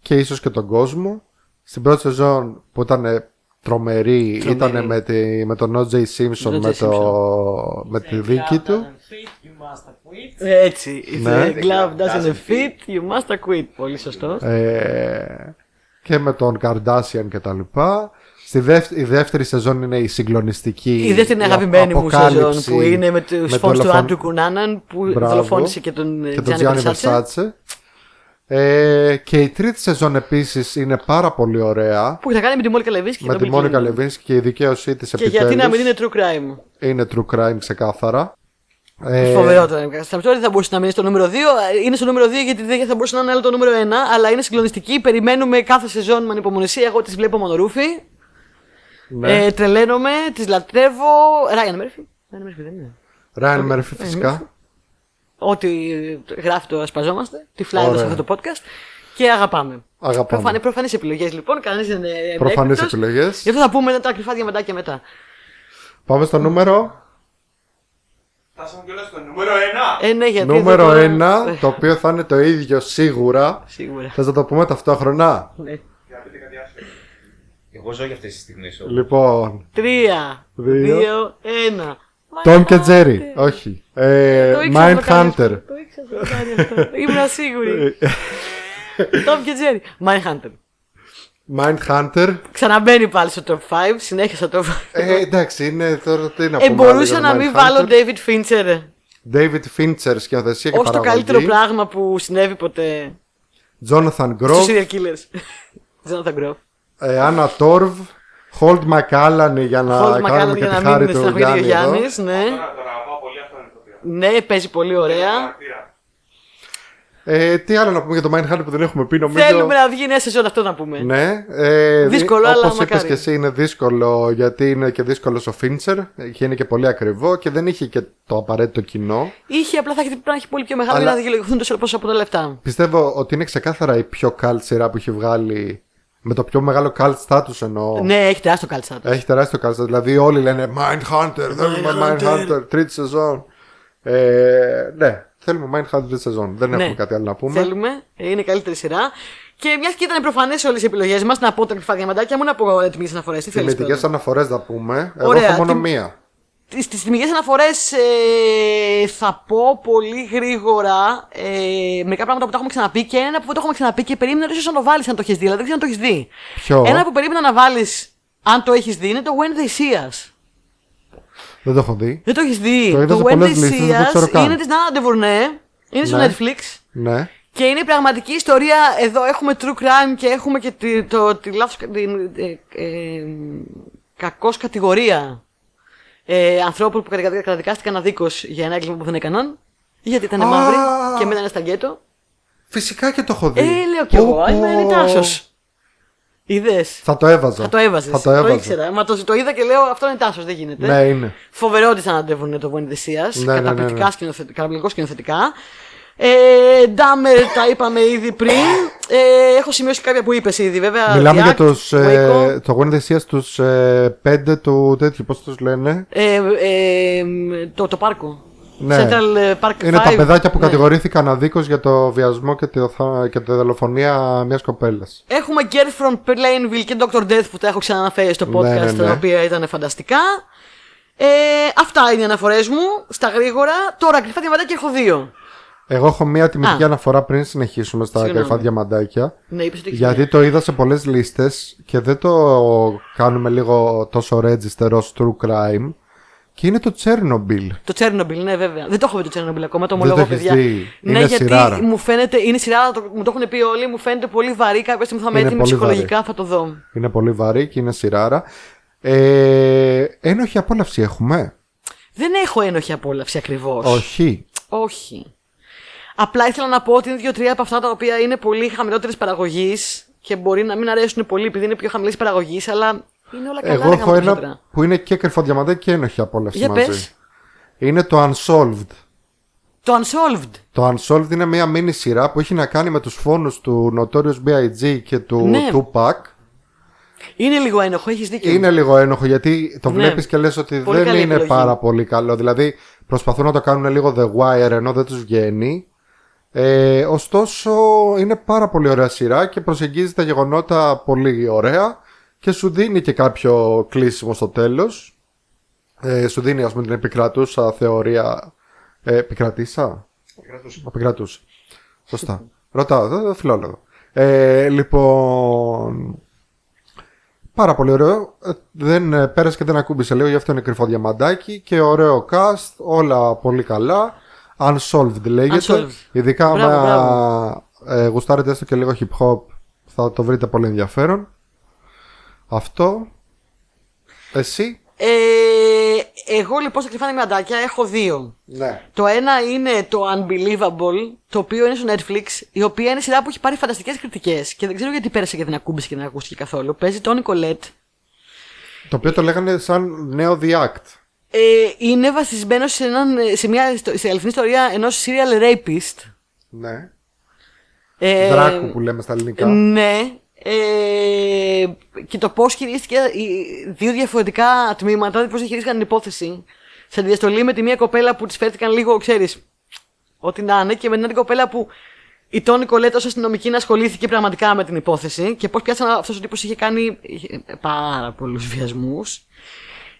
και ίσως και τον κόσμο. Στην πρώτη σεζόν που ήταν ε, τρομερή, Τρομερή. ήταν με, τη, με τον O.J. Simpson, Ο O.J. με, το, με τη δίκη του. You must quit. Έτσι. If Ναι. the glove doesn't fit, you must acquit. Πολύ σωστό. Ε, και με τον Kardashian και τα λοιπά. Στη δεύτερη, η δεύτερη σεζόν είναι η συγκλονιστική. Η δεύτερη είναι η αγαπημένη μου αποκάλυψη σεζόν που είναι με τους με φόνους του δολοφον- Άντρου Κουνάναν που Μπράβο. δολοφόνησε και τον ε, και τον Τζάνι Gianni Versace. Versace. Ε, και η τρίτη σεζόν επίσης είναι πάρα πολύ ωραία. Που έχει να κάνει με τη Μόνικα Λεβίσκη με τη Μόνικα Λεβίνσκι και η δικαίωσή της Και γιατί να μην είναι true crime. είναι true crime ξεκάθαρα. Ε, Φοβερό το American Crime Story. Δεν θα μπορούσε να μείνει στο νούμερο 2. Είναι στο νούμερο 2 γιατί δεν θα μπορούσε να είναι άλλο το νούμερο 1. Αλλά είναι συγκλονιστική. Περιμένουμε κάθε σεζόν με ανυπομονησία. Εγώ τις βλέπω μονορούφι. Ναι. Ε, τρελαίνομαι, τι λατρεύω. Ράιαν Μέρφυ. Ράιαν Μέρφυ δεν είναι. Ryan Murphy φυσικά. Ό,τι γράφει το ασπαζόμαστε. Τι φλάει Ωραία. σε αυτό το podcast. Και αγαπάμε. Αγαπάμε. Προφανέ, προφανείς επιλογές λοιπόν. Κανείς δεν είναι Προφανείς έκπληκτος. επιλογές. Γι' αυτό θα πούμε τα κρυφά διαμαντάκια μετά. Πάμε στο νούμερο. Φτάσαμε κιόλας στο νούμερο 1. Ε, ναι, γιατί νούμερο εδώ τώρα- 1, το οποίο θα είναι το ίδιο σίγουρα. Σίγουρα. Θες να το πούμε ταυτόχρονα; Ναι. Για να πείτε κάτι άσχετο. Εγώ ζω για αυτές τις στιγμές. Λοιπόν, Τρία, Δύο. δύο, ένα. Tom και Mindhunter. Jerry. Όχι. Ε, Το ήξερα να το κάνει αυτό. Mindhunter. Το ήξερα να το κάνει αυτό. Ήμουν σίγουρη. Tom και Jerry. Mindhunter. Mindhunter. Ξαναμπαίνει πάλι στο top 5. Συνέχεια στο top 5. Ε, εντάξει, είναι τώρα τι να Ε, πούμε. μπορούσα άλλο να για μην Mindhunter. βάλω David Fincher. David Fincher σκηνοθεσία και Όχι το παραγωγή. καλύτερο πράγμα που συνέβη ποτέ Jonathan στους Groff. serial killers. Jonathan Groff. Ε, Anna Torv. Hold McCallan για να Hold κάνουμε McCallum και για τη να μην χάρη είναι του στεναχωρηθεί ο Γιάννη εδώ. Γιάννης. Ναι. Τώρα τον αγαπάω πολύ αυτόν το οποίο. ναι, παίζει πολύ ωραία. Χαρακτήρα. Ε, τι άλλο να πούμε για το Mindhunter που δεν έχουμε πει νομίζω; Θέλουμε να βγει νέα σεζόν αυτό να πούμε. Ναι. Ε, Δύσκολο, αλλά όπως είπες μακάρι. και εσύ είναι δύσκολο γιατί είναι και δύσκολος ο Fincher και είναι και πολύ ακριβό και δεν είχε και το απαραίτητο κοινό. Είχε απλά θα έχει, πρέπει να έχει πολύ πιο μεγάλο Αλλά- για να δικαιολογηθούν τόσο πόσα από τα λεφτά. Πιστεύω ότι είναι ξεκάθαρα η πιο cult σειρά που έχει βγάλει με το πιο μεγάλο cult status εννοώ. Ναι, έχει τεράστιο κάλτσα. Έχει τεράστιο cult status. Δηλαδή όλοι λένε Mindhunter, θέλουμε Mindhunter. Mindhunter, τρίτη σεζόν. Ε, ναι, θέλουμε Mindhunter τρίτη σεζόν. Δεν έχουμε κάτι άλλο να πούμε. Ναι. Θέλουμε, ε, είναι η καλύτερη σειρά. Και μιας και ήταν προφανές όλες οι επιλογές μας, να πω τα κρυφά διαμαντάκια μου, να πω τιμικέ αναφορές. Τι θέλεις. Τιμητικέ αναφορές θα πούμε. Εγώ Ωραία, έχω μόνο τι- μία. Στις τιμικές αναφορές ε, θα πω πολύ γρήγορα ε, μερικά πράγματα που τα έχουμε ξαναπεί και ένα που δεν το έχουμε ξαναπεί και περίμενα ίσως να το βάλεις αν το έχεις δει, αλλά δεν ξέρω αν το έχεις δει. Ποιο; Ένα που περίμενα να βάλεις αν το έχεις δει είναι το When They See Us. Δεν το έχω δει. Δεν το έχεις δει. Το είδα σε When πολλές They λίστες, δεν See το ξέρω Us καν. είναι της Nana Ντεβουρνέ. Είναι στο Ναι. Netflix. Ναι. Και είναι η πραγματική ιστορία. Εδώ έχουμε true crime και έχουμε και τη, το, τη λάθος, την, ε, ε, κακός κατηγορία ε, ανθρώπων που καταδικα- καταδικάστηκαν αδίκως για ένα έγκλημα που δεν έκαναν. Γιατί ήταν Α! μαύροι και μετά είναι στα γκέτο. Φυσικά και το έχω δει. Ε, λέω κι Πω, εγώ, πω. είμαι τάσος. Είδες; Θα το έβαζα. Θα το έβαζες. Θα το Το, έβαζα. ήξερα. Μα το, το είδα και λέω αυτό είναι τάσος, δεν γίνεται. Ναι, είναι. Φοβερό ότι αναντεύουν το Βουέντε Θεσία. Ναι, ναι, ναι, Καταπληκτικά ναι. σκηνοθετικά, καταπληκτικό σκηνοθετικά. Ε, Ντάμερ τα είπαμε ήδη πριν. Ε, έχω σημειώσει κάποια που είπες ήδη, βέβαια. Μιλάμε The για Act, τους, Waco. ε, το Gwen Δεσίας τους ε, πέντε του τέτοιου, πώς τους λένε. Ε, ε, το, το πάρκο. Ναι. Central ε, Park Είναι 5. τα παιδάκια που Ναι. κατηγορήθηκαν αδίκως για το βιασμό και τη, θα- και τη δολοφονία μιας κοπέλας. Έχουμε Girl from Plainville και Dr. Death που τα έχω ξαναναφέρει στο podcast, Ναι, ναι, ναι. τα οποία ήταν φανταστικά. Ε, αυτά είναι οι αναφορές μου, στα γρήγορα. Τώρα, κρυφά διαμαντάκια έχω δύο. Εγώ έχω μία τιμητική Α. αναφορά πριν συνεχίσουμε στα Συγγνώμη. κρυφά διαμαντάκια. Ναι, είπες ότι έχεις Γιατί το είδα σε πολλές λίστες και δεν το κάνουμε λίγο τόσο register ως true crime. Και είναι το Chernobyl. Το Chernobyl, ναι, βέβαια. Δεν το έχω δει το Chernobyl ακόμα, το Δεν ομολόγω, το έχεις παιδιά. δει. Ναι, Είναι γιατί σειράρα. μου φαίνεται. Είναι σειρά, το, μου το έχουν πει όλοι, μου φαίνεται πολύ βαρύ. Κάποια στιγμή θα με Είναι έτοιμη πολύ ψυχολογικά, θα το δω. Είναι πολύ βαρύ και είναι σειράρα. Ε, ένοχη απόλαυση έχουμε; Δεν έχω ένοχη απόλαυση ακριβώς. Όχι. Όχι. Απλά ήθελα να πω ότι είναι δύο-τρία από αυτά τα οποία είναι πολύ χαμηλότερης παραγωγής και μπορεί να μην αρέσουν πολύ επειδή είναι πιο χαμηλής παραγωγής, αλλά είναι όλα καλά. Εγώ ρε έχω γαμώτο, ένα τώρα. που είναι και κρυφό διαμαντέ και ένοχη απόλαυση Για μαζί. πες. Είναι το Unsolved. Το Unsolved. Το Unsolved είναι μια μίνι σειρά που έχει να κάνει με τους φόνους του Notorious B.I.G. και του Ναι. Tupac. Είναι λίγο ένοχο, έχεις δίκιο. Είναι λίγο ένοχο γιατί το Ναι. βλέπεις και λες ότι Πολύ δεν καλή είναι επιλογή. πάρα πολύ καλό. Δηλαδή προσπαθούν να το κάνουν λίγο The Wire ενώ δεν τους βγαίνει. Ε, ωστόσο είναι πάρα πολύ ωραία σειρά και προσεγγίζει τα γεγονότα πολύ ωραία και σου δίνει και κάποιο κλείσιμο στο τέλος. Ε, σου δίνει ας πούμε την επικρατούσα θεωρία. Ε, επικρατήσα; Επικρατούσα. Σωστά. Ρωτάω, δεν δεν φιλόλογο. Ε, λοιπόν, Πάρα πολύ ωραίο. Ε, Δεν ε, πέρασε και δεν ακούμπησε λίγο, γι' αυτό είναι κρυφό διαμαντάκι και ωραίο cast, όλα πολύ καλά. Unsolved λέγεται. Unsolved. Ειδικά Μπράβο, άμα ε, γουστάρετε έστω και λίγο hip hop θα το βρείτε πολύ ενδιαφέρον. Αυτό. Εσύ; Ε, εγώ λοιπόν στα κρυφά διαμαντάκια έχω δύο. Ναι. Το ένα είναι το Unbelievable, το οποίο είναι στο Netflix, η οποία είναι σειρά που έχει πάρει φανταστικές κριτικές και δεν ξέρω γιατί πέρασε και δεν ακούμπησε και δεν ακούστηκε καθόλου. Παίζει τον Nicolette. Το οποίο το λέγανε σαν νέο The Act. Ε, είναι βασισμένο σε, έναν, σε μια ιστο- σε αληθινή ιστορία ενός serial rapist. Ναι. Ε, Δράκου που λέμε στα ελληνικά. Ναι. Ε, και το πώς χειρίστηκε οι δύο διαφορετικά τμήματα, πώς χειρίστηκαν την υπόθεση. Σε αντιδιαστολή με τη μία κοπέλα που της φέρθηκαν λίγο, ξέρεις, ό,τι να είναι, και με την άλλη κοπέλα που η Τόνι Κολέτ ως αστυνομική να ασχολήθηκε πραγματικά με την υπόθεση και πώς πιάσαν αυτός ο τύπος είχε κάνει είχε πάρα πολλούς βιασμούς.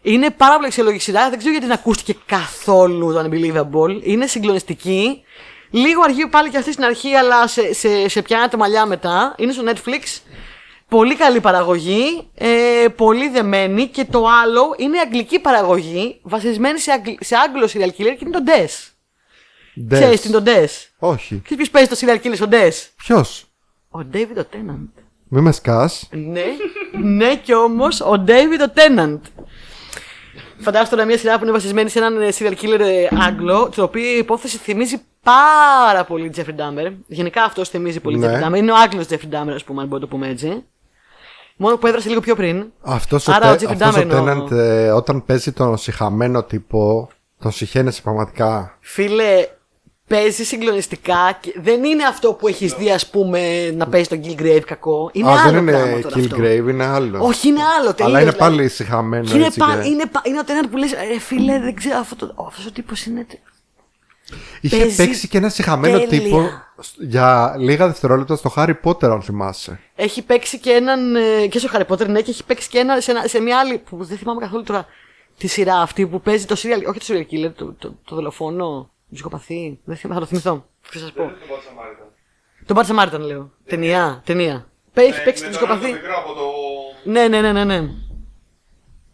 Είναι πάρα πολύ αξιολόγηση σειρά. Δεν ξέρω γιατί δεν ακούστηκε καθόλου το Unbelievable. Είναι συγκλονιστική. Λίγο αργεί πάλι και αυτή στην αρχή, αλλά σε, σε, σε πιάνει τα μαλλιά μετά. Είναι στο Netflix. Πολύ καλή παραγωγή. Ε, πολύ δεμένη. Και το άλλο είναι αγγλική παραγωγή. Βασισμένη σε, αγγλ, σε Άγγλο serial killer και είναι το Des. Des. Ξέρεις τι είναι το Des; Όχι. Ξέρεις ποιος παίζει το serial killer στο Des; Ποιος; Ο David ο Tennant. Μη με σκάς. Ναι, ναι και όμως ο David ο Tennant. Φαντάζομαι τώρα μια σειρά που είναι βασισμένη σε έναν ε, serial killer ε, Άγγλο, το οποίο η υπόθεση θυμίζει πάρα πολύ Jeffrey Dahmer. Γενικά αυτός θυμίζει πολύ Ναι. Jeffrey Dahmer. Είναι ο Άγγλος Jeffrey Dahmer, ας πούμε, αν μπορούμε να το πούμε έτσι. Μόνο που έδρασε λίγο πιο πριν. Αυτός ο, Άρα ο Τε- Jeffrey αυτός Dahmer ο είναι ο- Τέναντ ε, όταν παίζει τον συχαμένο τύπο, τον συχαίνεσαι πραγματικά. Φίλε, παίζει συγκλονιστικά. Και δεν είναι αυτό που έχεις δει, ας πούμε, να παίζει τον Gilgrave κακό. Είναι Α, άλλο δεν είναι πράγμα τώρα αυτό. Killgrave, είναι άλλο. Όχι, είναι άλλο. τελείως, Αλλά είναι δηλαδή. πάλι συχαμένο Και είναι, έτσι. πα- και- είναι, πα- είναι ο Τέναντ που λες, ρε φίλε, δεν ξέρω, αυτό το, αυτός ο τύπος είναι... Είχε παίζει παίξει και ένα συχαμένο τέλεια. τύπο σ- για λίγα δευτερόλεπτα στο Harry Potter, αν θυμάσαι. Έχει παίξει και έναν, ε, και στο Harry Potter, ναι, και έχει παίξει και ένα, σε, ένα, σε μια άλλη, που δεν θυμάμαι καθόλου τώρα, τη σειρά αυτή που παίζει το serial, όχι το serial killer, το, το, το δολοφόνο, το ψυχοπαθή, δεν θυμάμαι, θα το θυμηθώ, θα σας πω; Δεν τον πάω Σαμάριτα. Τον Bart Samaritan λέω, ταινία, ταινία. Πέ- Έχει Ε, παίξει με τον τον άλλο ψυχοπαθή. το μικρό από το... Ναι, ναι, ναι, ναι, ναι.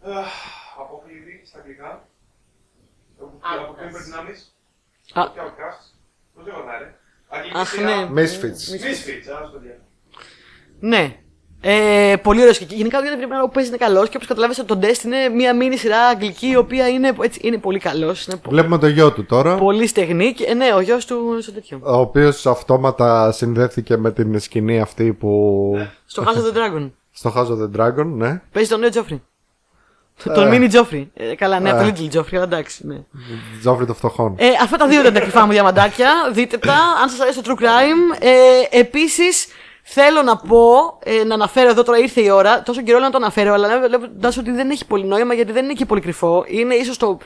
Αχ, Απόκλειδη στα αγγλικά. Outcast. Από ποιον περνάμεις. Α. Και outcast. Πώς λέγονταν, ρε. Αγγλική Αχ, σειρά. ναι. Misfits. Misfits, ας το διάλογο. Ναι. Ε, πολύ ωραίος και γενικά ο Γιάννη Βρυμάρα που παίζει είναι καλός και όπως καταλάβεις από τον Test είναι μια μίνι σειρά αγγλική η οποία είναι, έτσι, είναι πολύ καλός. Είναι πο- Βλέπουμε το γιο του τώρα. πολύ στεγνή. Και, ε, ναι, ο γιος του στο τέτοιο. Ο οποίος αυτόματα συνδέθηκε με την σκηνή αυτή που. Στο House of the Dragon. στο House of the Dragon, ναι. Παίζει τον νέο Τζόφρι. Τον μίνι Τζόφρι. Ε, καλά, ναι, Ε. το Little Τζόφρι, αλλά εντάξει. Ναι. Τζόφρι των φτωχών. Ε, αυτά τα δύο ήταν τα κρυφά μου διαμαντάκια. Δείτε τα, αν σας αρέσει το true crime. Ε, Επίσης, θέλω να πω, ε, να αναφέρω εδώ τώρα ήρθε η ώρα. Τόσο καιρό λέω να το αναφέρω, αλλά βλέποντα ότι δεν έχει πολύ νόημα γιατί δεν είναι και πολύ κρυφό. Είναι ίσως το.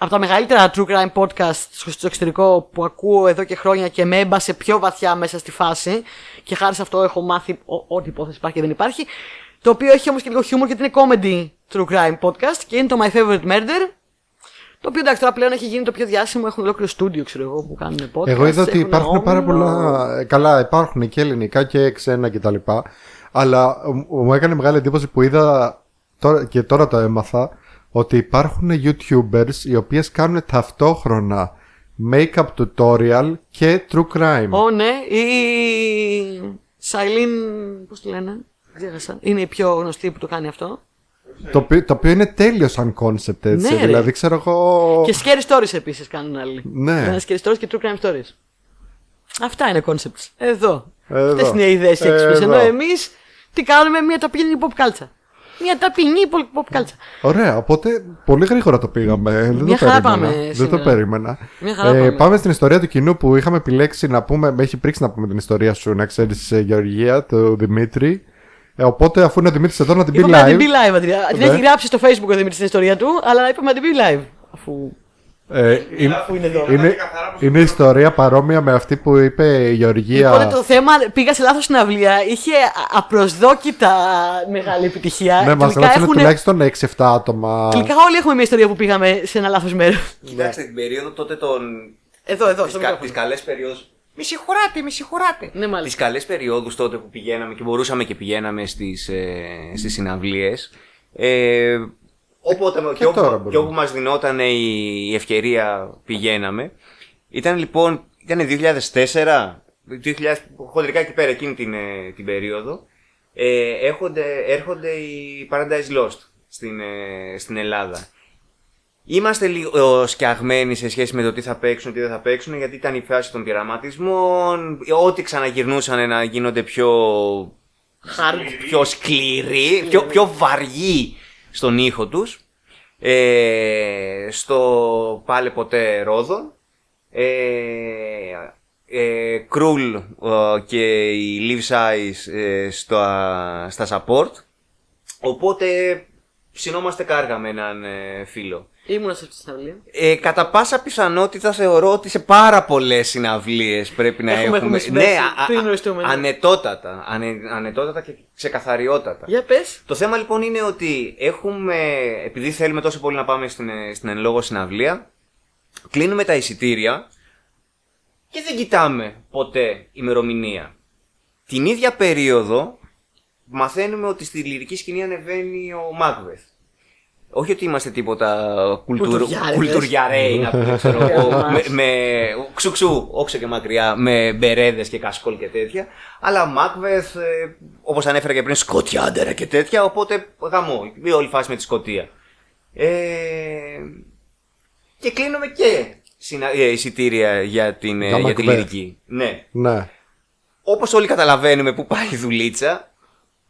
Από τα μεγαλύτερα true crime podcast στο στο εξωτερικό που ακούω εδώ και χρόνια και με έμπασε πιο βαθιά μέσα στη φάση. Και χάρη σε αυτό έχω μάθει ο- ό,τι υπόθεση υπάρχει και δεν υπάρχει. Το οποίο έχει όμως και λίγο χιούμορ γιατί είναι comedy true crime podcast και είναι το My Favorite Murder. Το οποίο εντάξει τώρα πλέον έχει γίνει το πιο διάσημο, έχουν ολόκληρο στούντιο ξέρω εγώ που κάνουν podcast. Εγώ είδα ότι έχουν υπάρχουν πάρα όμιλο. πολλά. ε, Καλά, υπάρχουν και ελληνικά και ξένα κτλ. Αλλά μου μου έκανε μεγάλη εντύπωση που είδα τώρα, και τώρα το έμαθα ότι υπάρχουν YouTubers οι οποίες κάνουν ταυτόχρονα make-up tutorial και true crime. Ω, ναι, η Σαϊλίν. Πώς τη λένε, ξέχασα. Είναι η πιο γνωστή που το κάνει αυτό. Το, οποίο, το οποίο είναι τέλειο σαν concept έτσι. Ναι, ρε. δηλαδή ξέρω εγώ. Και scary stories επίσης κάνουν άλλοι. Ναι. Κάνουν scary stories και true crime stories. Αυτά είναι concepts. Εδώ. Εδώ. Αυτές είναι οι ιδέες έξυπνε. Εδώ. Ενώ εμείς τι κάνουμε, μια ταπεινή pop κάλτσα. Μια ταπεινή pop κάλτσα. Ωραία, οπότε πολύ γρήγορα το πήγαμε. Δεν Μια το χαρά περίμενα. πάμε Δεν σήμερα. το περίμενα. Μια χαρά πάμε. πάμε στην ιστορία του κοινού που είχαμε επιλέξει να πούμε. Με έχει πρίξει να πούμε την ιστορία σου, να ξέρεις, Γεωργία, του Δημήτρη. Ε, οπότε, αφού είναι ο Δημήτρης εδώ, να την πει Είπαμε να live. την πει live, Αντρέα. Την Ναι. έχει γράψει στο facebook ο Δημήτρης την ιστορία του, αλλά είπαμε να την πει live. Αφού. Ε, είναι, Αφού είναι εδώ. είναι, είναι ιστορία παρόμοια με αυτή που είπε η Γεωργία. Οπότε το θέμα πήγα σε λάθος συναυλία. Είχε α- απροσδόκητα μεγάλη επιτυχία. ναι, μας Τελικά ρώτησαν έχουνε- τουλάχιστον 6-7 άτομα. Τελικά όλοι έχουμε μια ιστορία που πήγαμε σε ένα λάθος μέρος. Κοιτάξτε την περίοδο τότε των. Εδώ, εδώ, τις, στο κα, τις μικρόφωνο. καλές περιόδους. Μη συγχωράτε, μη συγχωράτε. Ναι, Τις μάλιστα. καλές περιόδους τότε που πηγαίναμε και μπορούσαμε και πηγαίναμε στις, ε, στις συναυλίες. Ε, όποτε, και, τώρα όπου, μπορούμε. και όπου μας δινόταν η, η ευκαιρία πηγαίναμε. Ήταν λοιπόν, ήταν 2004, 2000, χοντρικά εκεί πέρα εκείνη την, ε, την περίοδο. Ε, έρχονται, έρχονται οι Paradise Lost στην, ε, στην Ελλάδα. Είμαστε λίγο σκιαγμένοι σε σχέση με το τι θα παίξουν, τι δεν θα παίξουν, γιατί ήταν η φάση των πειραματισμών, ό,τι ξαναγυρνούσαν να γίνονται πιο, πιο σκληροί, πιο, πιο βαριοί στον ήχο τους. Ε, στο πάλι ποτέ Ρόδο. Ε, ε, Κρούλ ε, και η Liv Size ε, στα, στα support. Οπότε ψινόμαστε κάργα με έναν ε, φίλο. Ήμουνα σε αυτή τη συναυλία. Ε, κατά πάσα πιθανότητα θεωρώ ότι σε πάρα πολλές συναυλίες πρέπει να Έχουμε- έχουμε. έχουμε συμπέσει ναι, α- α- πριν γνωριστούμε, ναι. ανετότατα. Ανε, ανετότατα και ξεκαθαριότατα. Για πες. Το θέμα λοιπόν είναι ότι έχουμε, επειδή θέλουμε τόσο πολύ να πάμε στην, ε, στην εν λόγω συναυλία, κλείνουμε τα εισιτήρια και δεν κοιτάμε ποτέ ημερομηνία. Την ίδια περίοδο μαθαίνουμε ότι στη λυρική σκηνή ανεβαίνει ο Μάκβεθ. Όχι ότι είμαστε τίποτα κουλτουρ... Κουλτουριάριδες. κουλτουριαρέοι, να πούμε, ξέρω εγώ, με, με ξουξού, όξο και μακριά, με μπερέδες και κασκόλ και τέτοια. Αλλά Μάκβεθ, ε, όπως ανέφερα και πριν, σκοτιάντερα και τέτοια. Οπότε γαμό, η όλη φάση με τη Σκοτία. Ε, και κλείνουμε και συνα... ε, εισιτήρια για, την, ε, Για για τη Macbeth. λυρική. Ναι. Ναι. Όπως όλοι καταλαβαίνουμε που πάει η δουλίτσα,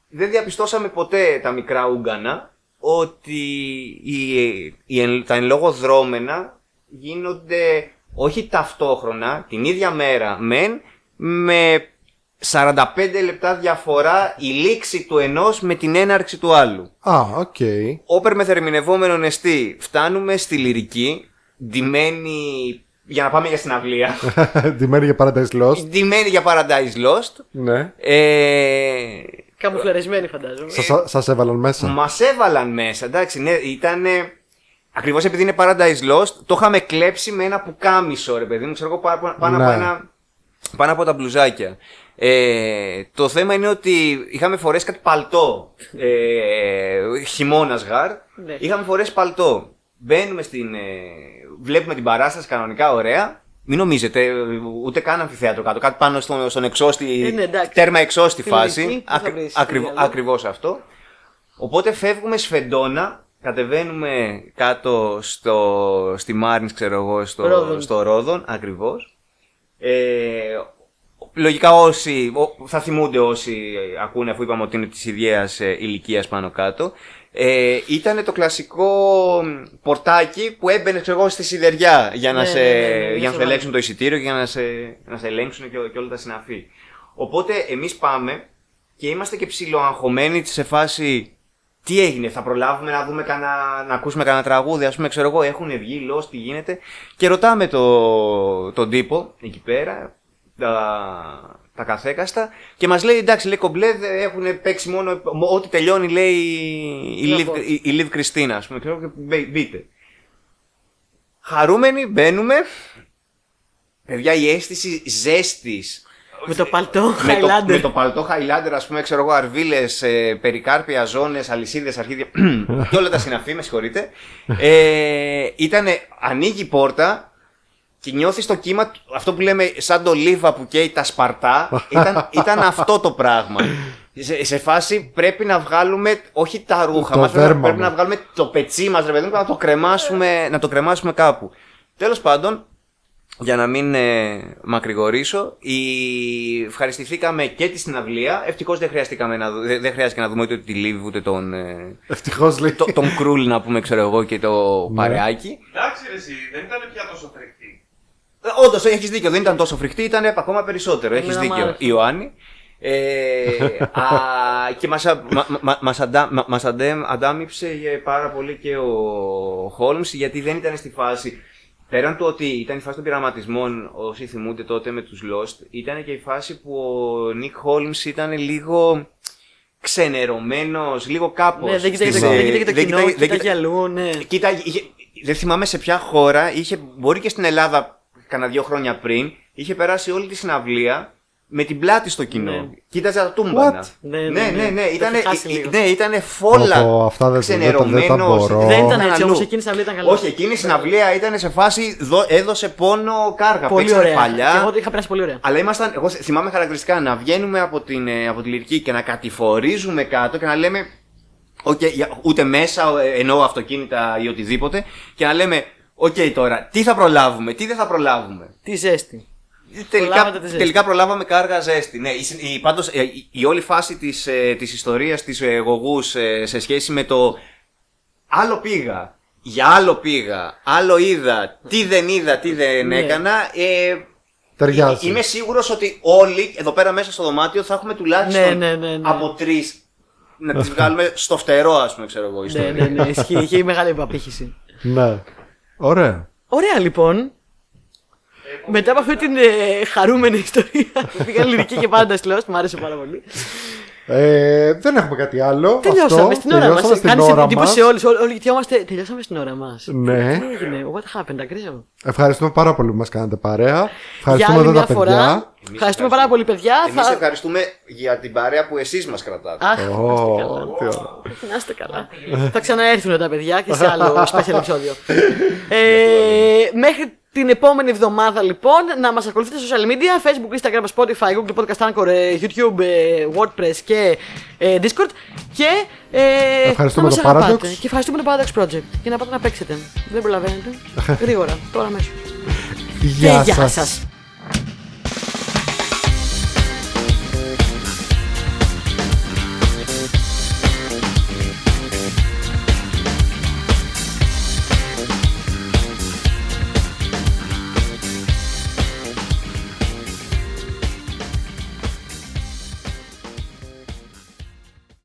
δεν διαπιστώσαμε ποτέ τα μικρά Ούγκανα ότι οι, οι, εν- τα εν λόγω δρόμενα γίνονται όχι ταυτόχρονα, την ίδια μέρα μεν, με 45 λεπτά διαφορά η λήξη του ενός με την έναρξη του άλλου. Α, οκ. Όπερ μεθερμηνευόμενον εστί, φτάνουμε στη Λυρική, ντυμένη για να πάμε για συναυλία, Ντυμένη για Paradise Lost. ντυμένη για Paradise Lost, Ναι. ε, Καμουφλαρισμένη φαντάζομαι. Σας, σας έβαλαν μέσα. Μας έβαλαν μέσα, εντάξει, ναι, ήταν. Ακριβώς επειδή είναι Paradise Lost, το είχαμε κλέψει με ένα πουκάμισο, ρε παιδί μου, ξέρω εγώ, πάνω, πάνω Ναι. από, ένα, πάνω από τα μπλουζάκια. Ε, το θέμα είναι ότι είχαμε φορέσει κάτι παλτό. Ε, Χειμώνας γαρ. Ναι. Είχαμε φορέσει παλτό. Μπαίνουμε στην. Ε, βλέπουμε την παράσταση κανονικά, ωραία. Μην νομίζετε, ε, ούτε καν αμφιθέατρο κάτω. Κάτι πάνω στον, στον εξώστη, Ε, ναι, εντάξει. τέρμα εξώστη Στην ηλική, φάση. πού θα βρεις ακριβ- διάλογο. ακριβώς αυτό. Οπότε φεύγουμε σφεντόνα, κατεβαίνουμε κάτω στο, στη Μάρνης, ξέρω εγώ, στο Ρόδον. στο Ρόδον, ακριβώς. Ε, λογικά όσοι, ο- θα θυμούνται όσοι ακούνε αφού είπαμε ότι είναι της ιδιαίας ε, ηλικίας πάνω κάτω. Ε, ήταν το κλασικό πορτάκι που έμπαινε ξέρω εγώ στη σιδεριά για να, Ναι, σε, ναι, ναι, ναι, για να σου ναι, ελέγξουν το εισιτήριο και για να σε, να σε ελέγξουν και, και όλα τα συναφή. Οπότε εμείς πάμε και είμαστε και ψιλοαγχωμένοι σε φάση τι έγινε, θα προλάβουμε να δούμε κανένα, να ακούσουμε κανένα τραγούδι, ας πούμε, ξέρω εγώ, έχουν βγει, λος, τι γίνεται. Και ρωτάμε το, τον τύπο εκεί πέρα, τα, τα καθέκαστα, και μας λέει, εντάξει, λέει κομπλέ, δεν έχουν παίξει μόνο, ό,τι τελειώνει, λέει, η Liv, Μπράβο. η, η Liv Κριστίνα, ας πούμε, ξέρω, και μπε- μπείτε. Χαρούμενοι, μπαίνουμε. Παιδιά, η αίσθηση ζέστης Με το παλτό, με το, Highlander. με το παλτό Highlander, ας πούμε, ξέρω εγώ, αρβίλες, περικάρπια, ζώνες, αλυσίδες, αρχίδια και όλα τα συναφή, με συγχωρείτε. Ε, ήτανε, ανοίγει η πόρτα και νιώθεις το κύμα, του- αυτό που λέμε σαν το λίβα που καίει τα σπαρτά, ήταν, ήταν αυτό το πράγμα. Σε, σε φάση πρέπει να βγάλουμε, όχι τα ρούχα Το μας, πρέπει, να- δέρμα πρέπει μας. να βγάλουμε το πετσί μας, ρε παιδί μου, και να το κρεμάσουμε, να το κρεμάσουμε κάπου. Τέλος πάντων, για να μην ε, μακρηγορήσω, η... ευχαριστηθήκαμε και τη συναυλία. Ευτυχώς δεν, χρειαστήκαμε να δου- δεν, δεν χρειάστηκε να δούμε ούτε τη Λίβ ούτε τον, ε, Ευτυχώς λέει. το- τον Κρούλ να πούμε, ξέρω εγώ, και το Ναι. παρεάκι. Εντάξει, ρε, εσύ, δεν ήταν πια τόσο φρικτή. Όντως, έχεις δίκιο. Δεν ήταν τόσο φρικτή, ήταν ακόμα περισσότερο. Έχεις Εμένα μ' δίκιο, άρεσε. Ιωάννη. Ε, α, και μας, α- μα, μα, μας, αντα, μα- μας αντε- αντάμυψε για πάρα πολύ και ο Χόλμς γιατί δεν ήταν στη φάση πέραν του ότι ήταν η φάση των πειραματισμών όσοι θυμούνται τότε με τους Lost ήταν και η φάση που ο Νίκ Χόλμς ήταν λίγο ξενερωμένος, λίγο κάπως Ναι, δεν κοιτάει στις, το, ε, δεν κοιτάει το δεν κοινό, κοιτάει- δεν κοιτάει κοιτάει- αλλού, ναι. Κοίτα, είχε, δεν θυμάμαι σε ποια χώρα, είχε, μπορεί και στην Ελλάδα κανένα δύο χρόνια πριν, είχε περάσει όλη τη συναυλία με την πλάτη στο κοινό. Ναι. Κοίταζε τα τούμπανα. What? Ναι, ναι, ναι, ναι, ναι. ναι, Το Ήτανε, έχει χάσει ε, λίγο. ναι, ήτανε φόλα Ω, αυτά δεν- δεν τα- δεν τα ξενερωμένος. μπορώ. Δεν ήταν Ήταν έτσι αλλού. όμως, εκείνη στην αυλή ήταν καλά. Όχι, εκείνη η συναυλία ήταν σε φάση, δο- έδωσε πόνο κάργα. πολύ Παίξανε ωραία. παλιά. Και εγώ το είχα περάσει πολύ ωραία. Αλλά ήμασταν, εγώ θυμάμαι χαρακτηριστικά να βγαίνουμε από την, ε, από τη λυρική και να κατηφορίζουμε κάτω και να λέμε. Οκ, για- ούτε μέσα, ε, εννοώ αυτοκίνητα ή οτιδήποτε. Και να λέμε, Οκ τώρα, τι θα προλάβουμε, τι δεν θα προλάβουμε; Τι ζέστη. Τελικά, Προλάβατε τη ζέστη. τελικά προλάβαμε κάργα ζέστη. Ναι, η, συ- η, πάντως, ε, η, η όλη φάση της, ε, της ιστορίας της ε, Γογούς ε, σε σχέση με το άλλο πήγα, για άλλο πήγα, άλλο είδα, τι δεν είδα, τι δεν Ναι. έκανα. Ε, Ταιριάζει. Είμαι σίγουρος ότι όλοι εδώ πέρα μέσα στο δωμάτιο θα έχουμε τουλάχιστον Ναι, ναι, ναι, ναι. από τρεις να τις βγάλουμε στο φτερό, ας πούμε, ξέρω εγώ. Ναι, ιστορία. ναι, ναι, ισχύει. Είχε μεγάλη απήχηση. Ναι. Ωραία. Ωραία λοιπόν. Μετά από αυτή την ε, χαρούμενη ιστορία που πήγαν λυρική και πάντα στη Lost, μου άρεσε πάρα πολύ. Ε, δεν έχουμε κάτι άλλο. Τελειώσαμε Αυτό, στην ώρα τελειώσαμε μας. στην Κάνεις ώρα εντύπωση μας. σε όλους. Όλοι γιατί είμαστε. Τελειώσαμε στην ώρα μας. Ναι. Τι έγινε, what happened, αγκρίζαμε. Ευχαριστούμε πάρα πολύ που μας κάνατε παρέα. Για Ευχαριστούμε άλλη εδώ μια τα φορά. παιδιά. Ευχαριστούμε πάρα πολύ, παιδιά. Εμείς Θα- ευχαριστούμε για την παρέα που εσείς μας κρατάτε. Αχ, Ω, τι ωραία. να είστε καλά. Θα ξαναέρθουν τα παιδιά και σε άλλο special επεισόδιο. ε, μέχρι την επόμενη εβδομάδα λοιπόν να μας ακολουθείτε στα social media Facebook, Instagram, Spotify, Google Podcast Anchor, ε, YouTube, ε, WordPress και ε, Discord και ε, Ευχαριστούμε να μας το αγαπάτε. Paradox. και ευχαριστούμε το Paradox Project και να πάτε να παίξετε δεν προλαβαίνετε γρήγορα τώρα αμέσως Γεια και γεια σας. σας